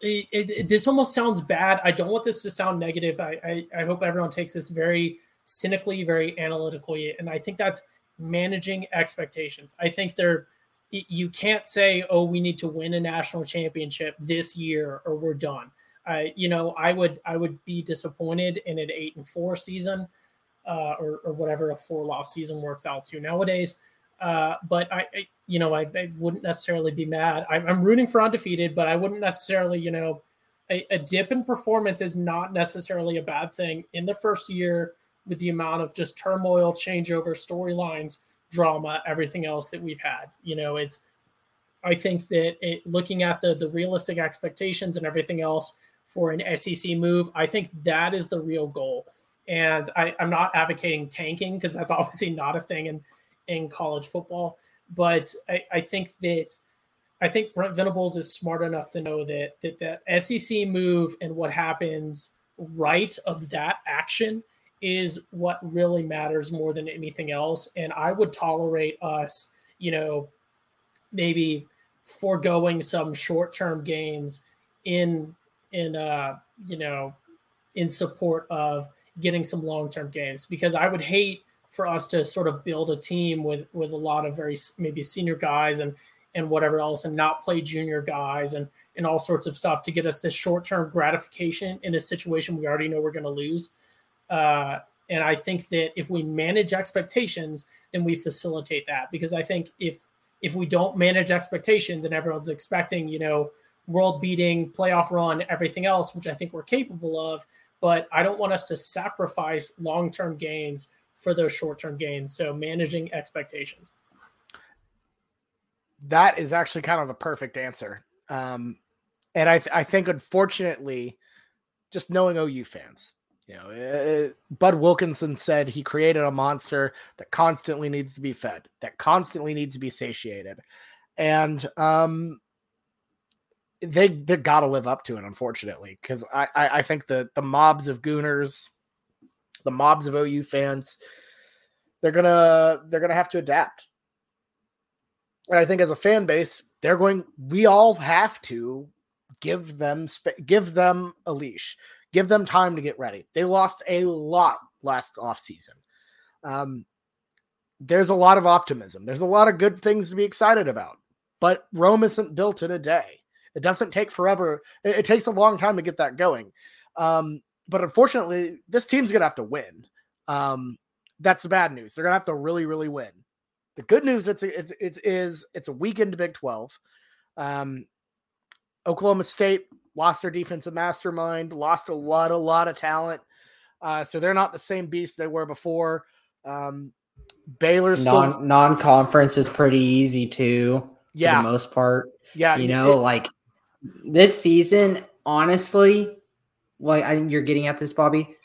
it, it, this almost sounds bad. I don't want this to sound negative. I, I, I hope everyone takes this very cynically, very analytically, and I think that's managing expectations. I think they're you can't say, "Oh, we need to win a national championship this year or we're done." I, you know, I would I would be disappointed in an eight and four season, uh, or or whatever a four loss season works out to nowadays. Uh, but I, I, you know, I, I, wouldn't necessarily be mad. I'm, I'm, rooting for undefeated, but I wouldn't necessarily, you know, a, a dip in performance is not necessarily a bad thing in the first year with the amount of just turmoil, changeover, storylines, drama, everything else that we've had. You know, it's I think that it, looking at the the realistic expectations and everything else, for an SEC move. I think that is the real goal. And I, am not advocating tanking because that's obviously not a thing in, in college football. But I, I think that I think Brent Venables is smart enough to know that that the SEC move and what happens right of that action is what really matters more than anything else. And I would tolerate us, you know, maybe foregoing some short-term gains in in uh, you know in support of getting some long-term gains because I would hate for us to sort of build a team with with a lot of very maybe senior guys and and whatever else and not play junior guys and and all sorts of stuff to get us this short-term gratification in a situation we already know we're going to lose. Uh, and I think that if we manage expectations then we facilitate that because I think if if we don't manage expectations and everyone's expecting you know world beating playoff run, everything else, which I think we're capable of. But I don't want us to sacrifice long term gains for those short term gains. So managing expectations. That is actually kind of the perfect answer. Um, and I, th- I think, unfortunately, just knowing OU fans, you know, uh, Bud Wilkinson said he created a monster that constantly needs to be fed, that constantly needs to be satiated. And um, they they got to live up to it, unfortunately, because I, I, I think the the mobs of Gooners, the mobs of OU fans, they're gonna they're gonna have to adapt. And I think as a fan base, they're going. We all have to give them give them a leash, give them time to get ready. They lost a lot last offseason. Um, there's a lot of optimism. There's a lot of good things to be excited about. But Rome isn't built in a day. It doesn't take forever. It, it takes a long time to get that going. Um, but unfortunately, this team's gonna have to win. Um, that's the bad news. They're gonna have to really, really win. The good news it's it's it's is it's a weekend to Big Twelve. Um, Oklahoma State lost their defensive mastermind, lost a lot, a lot of talent. Uh, so they're not the same beast they were before. Um, Baylor's non still, non conference is pretty easy too. yeah, for the most part. yeah. You know, it- like this season, honestly, like I think you're getting at this, Bobby.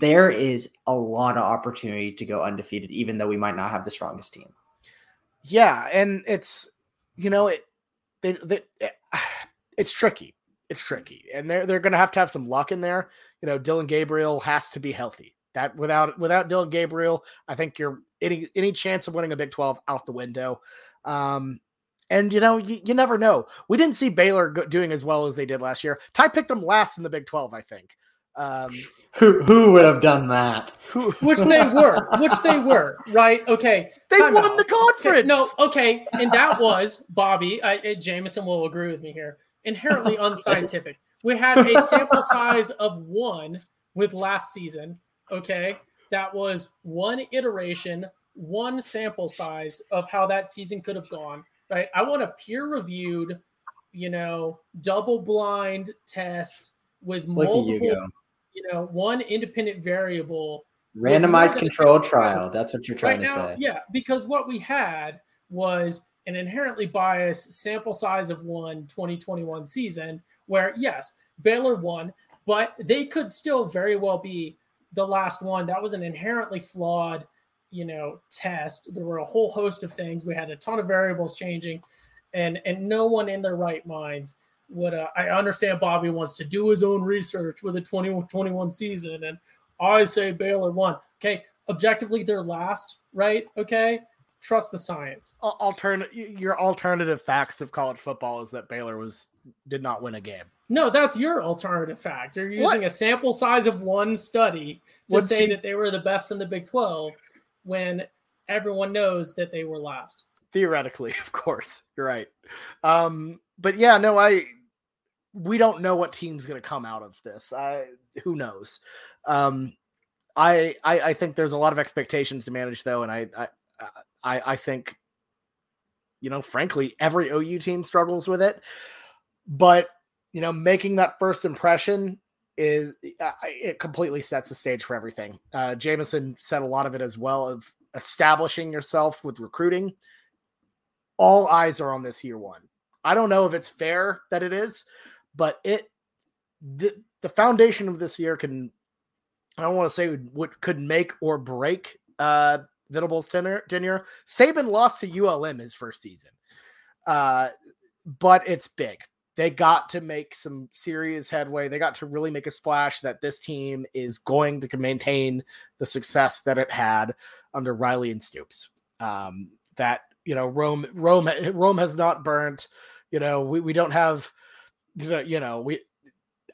There is a lot of opportunity to go undefeated, even though we might not have the strongest team. Yeah, and it's you know it they, they it's tricky. It's tricky. And they're they're gonna have to have some luck in there. You know, Dillon Gabriel has to be healthy. That without without Dillon Gabriel, I think you're any any chance of winning a Big 12 out the window. Um and you know, you, you never know. We didn't see Baylor go, doing as well as they did last year. Ty picked them last in the Big 12, I think. Um, Who who would have done that? who, which they were, which they were, right? Okay, they won out. the conference. Okay, no, okay, and that was Bobby. I, Jameson will agree with me here. Inherently unscientific. We had a sample size of one with last season. Okay, that was one iteration, one sample size of how that season could have gone. Right. I want a peer-reviewed, you know, double-blind test with multiple, you you know, one independent variable Randomized control trial. That's what you're trying right to now, say. yeah, because what we had was an inherently biased sample size of one 2021 season where, yes, Baylor won, but they could still very well be the last one. That was an inherently flawed, you know, test. There were a whole host of things. We had a ton of variables changing, and and no one in their right minds would. Uh, I understand Bobby wants to do his own research with a 2021 season, and I say Baylor won. Okay, objectively they're last, right? Okay, trust the science. alternate your alternative facts of college football is that Baylor was did not win a game. No, that's your alternative fact. You're using What? a sample size of one study to say that they were the best in the Big 12 when everyone knows that they were last. Theoretically, of course, you're right. Um, but yeah, no, I we don't know what team's going to come out of this. I who knows. Um, I, I I think there's a lot of expectations to manage though, and I I I, I think you know, frankly, every OU team struggles with it. But you know, making that first impression is uh, it completely sets the stage for everything. Uh, Jameson said a lot of it as well of establishing yourself with recruiting. All eyes are on this year one. I don't know if it's fair that it is, but it the, the foundation of this year can I don't want to say what could make or break uh Venables tenure tenure. Saban lost to ULM his first season. Uh but it's big. They got to make some serious headway. They got to really make a splash that this team is going to maintain the success that it had under Riley and Stoops. Um, that you know, Rome, Rome, Rome has not burnt. You know, we, we don't have, you know, we,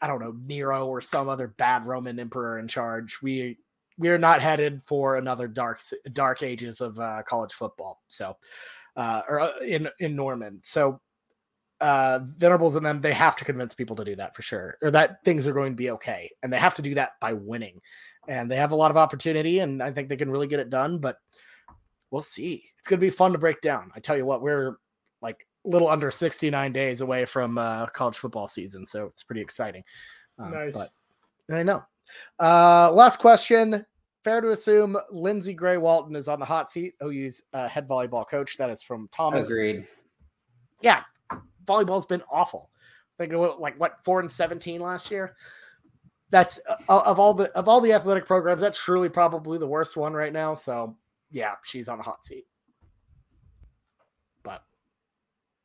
I don't know, Nero or some other bad Roman emperor in charge. We we are not headed for another dark dark ages of uh, college football. So, uh, or uh, in in Norman. So uh venerables and them they have to convince people to do that for sure or that things are going to be okay and they have to do that by winning. And they have a lot of opportunity and i think they can really get it done but we'll see. It's going to be fun to break down. I tell you what we're like a little under 69 days away from uh college football season so it's pretty exciting. Um, Nice. but i know. Uh last question. Fair to assume lindsey gray walton is on the hot seat ou's uh, head volleyball coach. That is from thomas. Agreed. yeah, volleyball's been awful. It was like what four and seventeen last year. That's uh, of all the of all the athletic programs, that's truly probably the worst one right now. So yeah, she's on the hot seat. But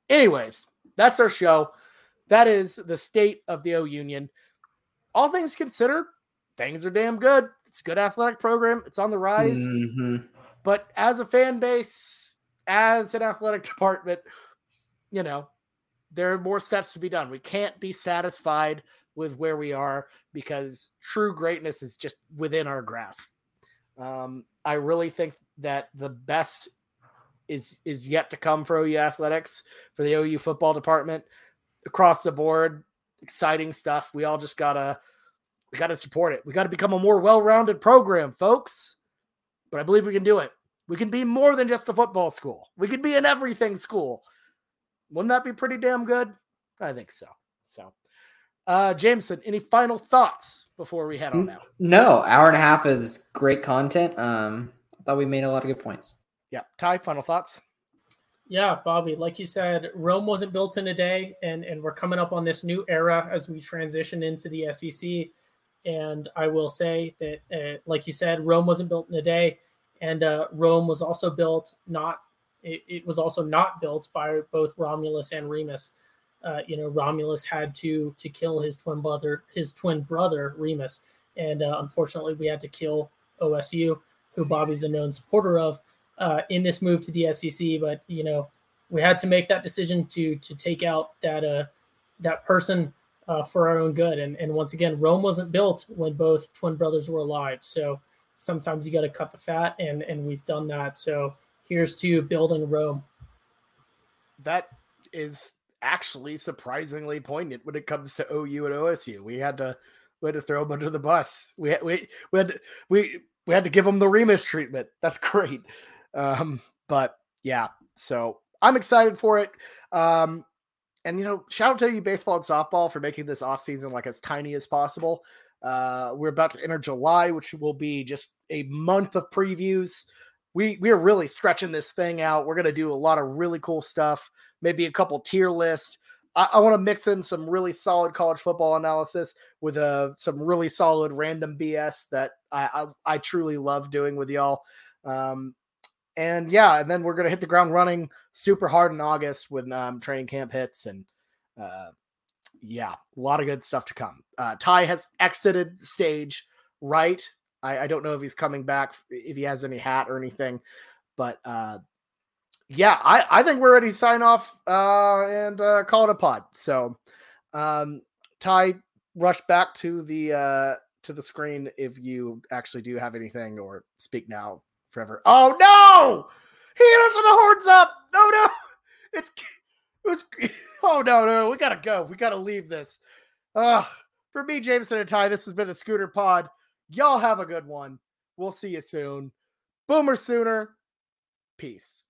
anyways, that's our show. That is the state of the OUnion. All things considered, things are damn good. It's a good athletic program. It's on the rise Mhm. but as a fan base, as an athletic department, you know, there are more steps to be done. We can't be satisfied with where we are because true greatness is just within our grasp. Um, I really think that the best is is yet to come for OU athletics for the OU football department across the board. Exciting stuff. We all just gotta we gotta support it. We gotta become a more well-rounded program, folks. But I believe we can do it. We can be more than just a football school. We could be an everything school. Wouldn't that be pretty damn good? I think so. So, uh, Jameson, any final thoughts before we head on out? No, hour and a half is great content. Um, I thought we made a lot of good points. Yeah, Ty, final thoughts. Yeah, Bobby, like you said, Rome wasn't built in a day, and and we're coming up on this new era as we transition into the SEC. And I will say that, uh, like you said, Rome wasn't built in a day, and uh, Rome was also built not. It, it, was also not built by both Romulus and Remus. Uh, you know, Romulus had to to kill his twin brother, his twin brother Remus, and uh, unfortunately, we had to kill OSU, who Bobby's a known supporter of uh, in this move to the SEC. But you know, we had to make that decision to to take out that uh, that person uh, for our own good. And and once again, Rome wasn't built when both twin brothers were alive. So sometimes you got to cut the fat, and and we've done that. So here's to building Rome. That is actually surprisingly poignant when it comes to OU and OSU. We had to we had to throw them under the bus. We had, we we had to, we we had to give them the Remus treatment. That's great. Um, but yeah, so I'm excited for it. Um, and you know, shout out to you baseball and softball for making this off season like as tiny as possible. Uh, we're about to enter July, which will be just a month of previews. We we are really stretching this thing out. We're gonna do a lot of really cool stuff. Maybe a couple tier lists. I, I want to mix in some really solid college football analysis with uh, some really solid random BS that I I, I truly love doing with y'all. Um, and yeah, and then we're gonna hit the ground running super hard in August when um, training camp hits, and uh, yeah, a lot of good stuff to come. Uh, Ty has exited stage right. I, I don't know if he's coming back, if he has any hat or anything, but uh, yeah, I, I think we're ready to sign off uh, and uh, call it a pod. So, um, Ty, rush back to the uh, to the screen if you actually do have anything, or speak now forever. Oh no! He hit us with the horns up. Oh no! It's it was. Oh no, no, we gotta go. We gotta leave this. Uh, for me, Jameson and Ty, this has been the Schooner Pod. Y'all have a good one. We'll see you soon. Boomer sooner. Peace.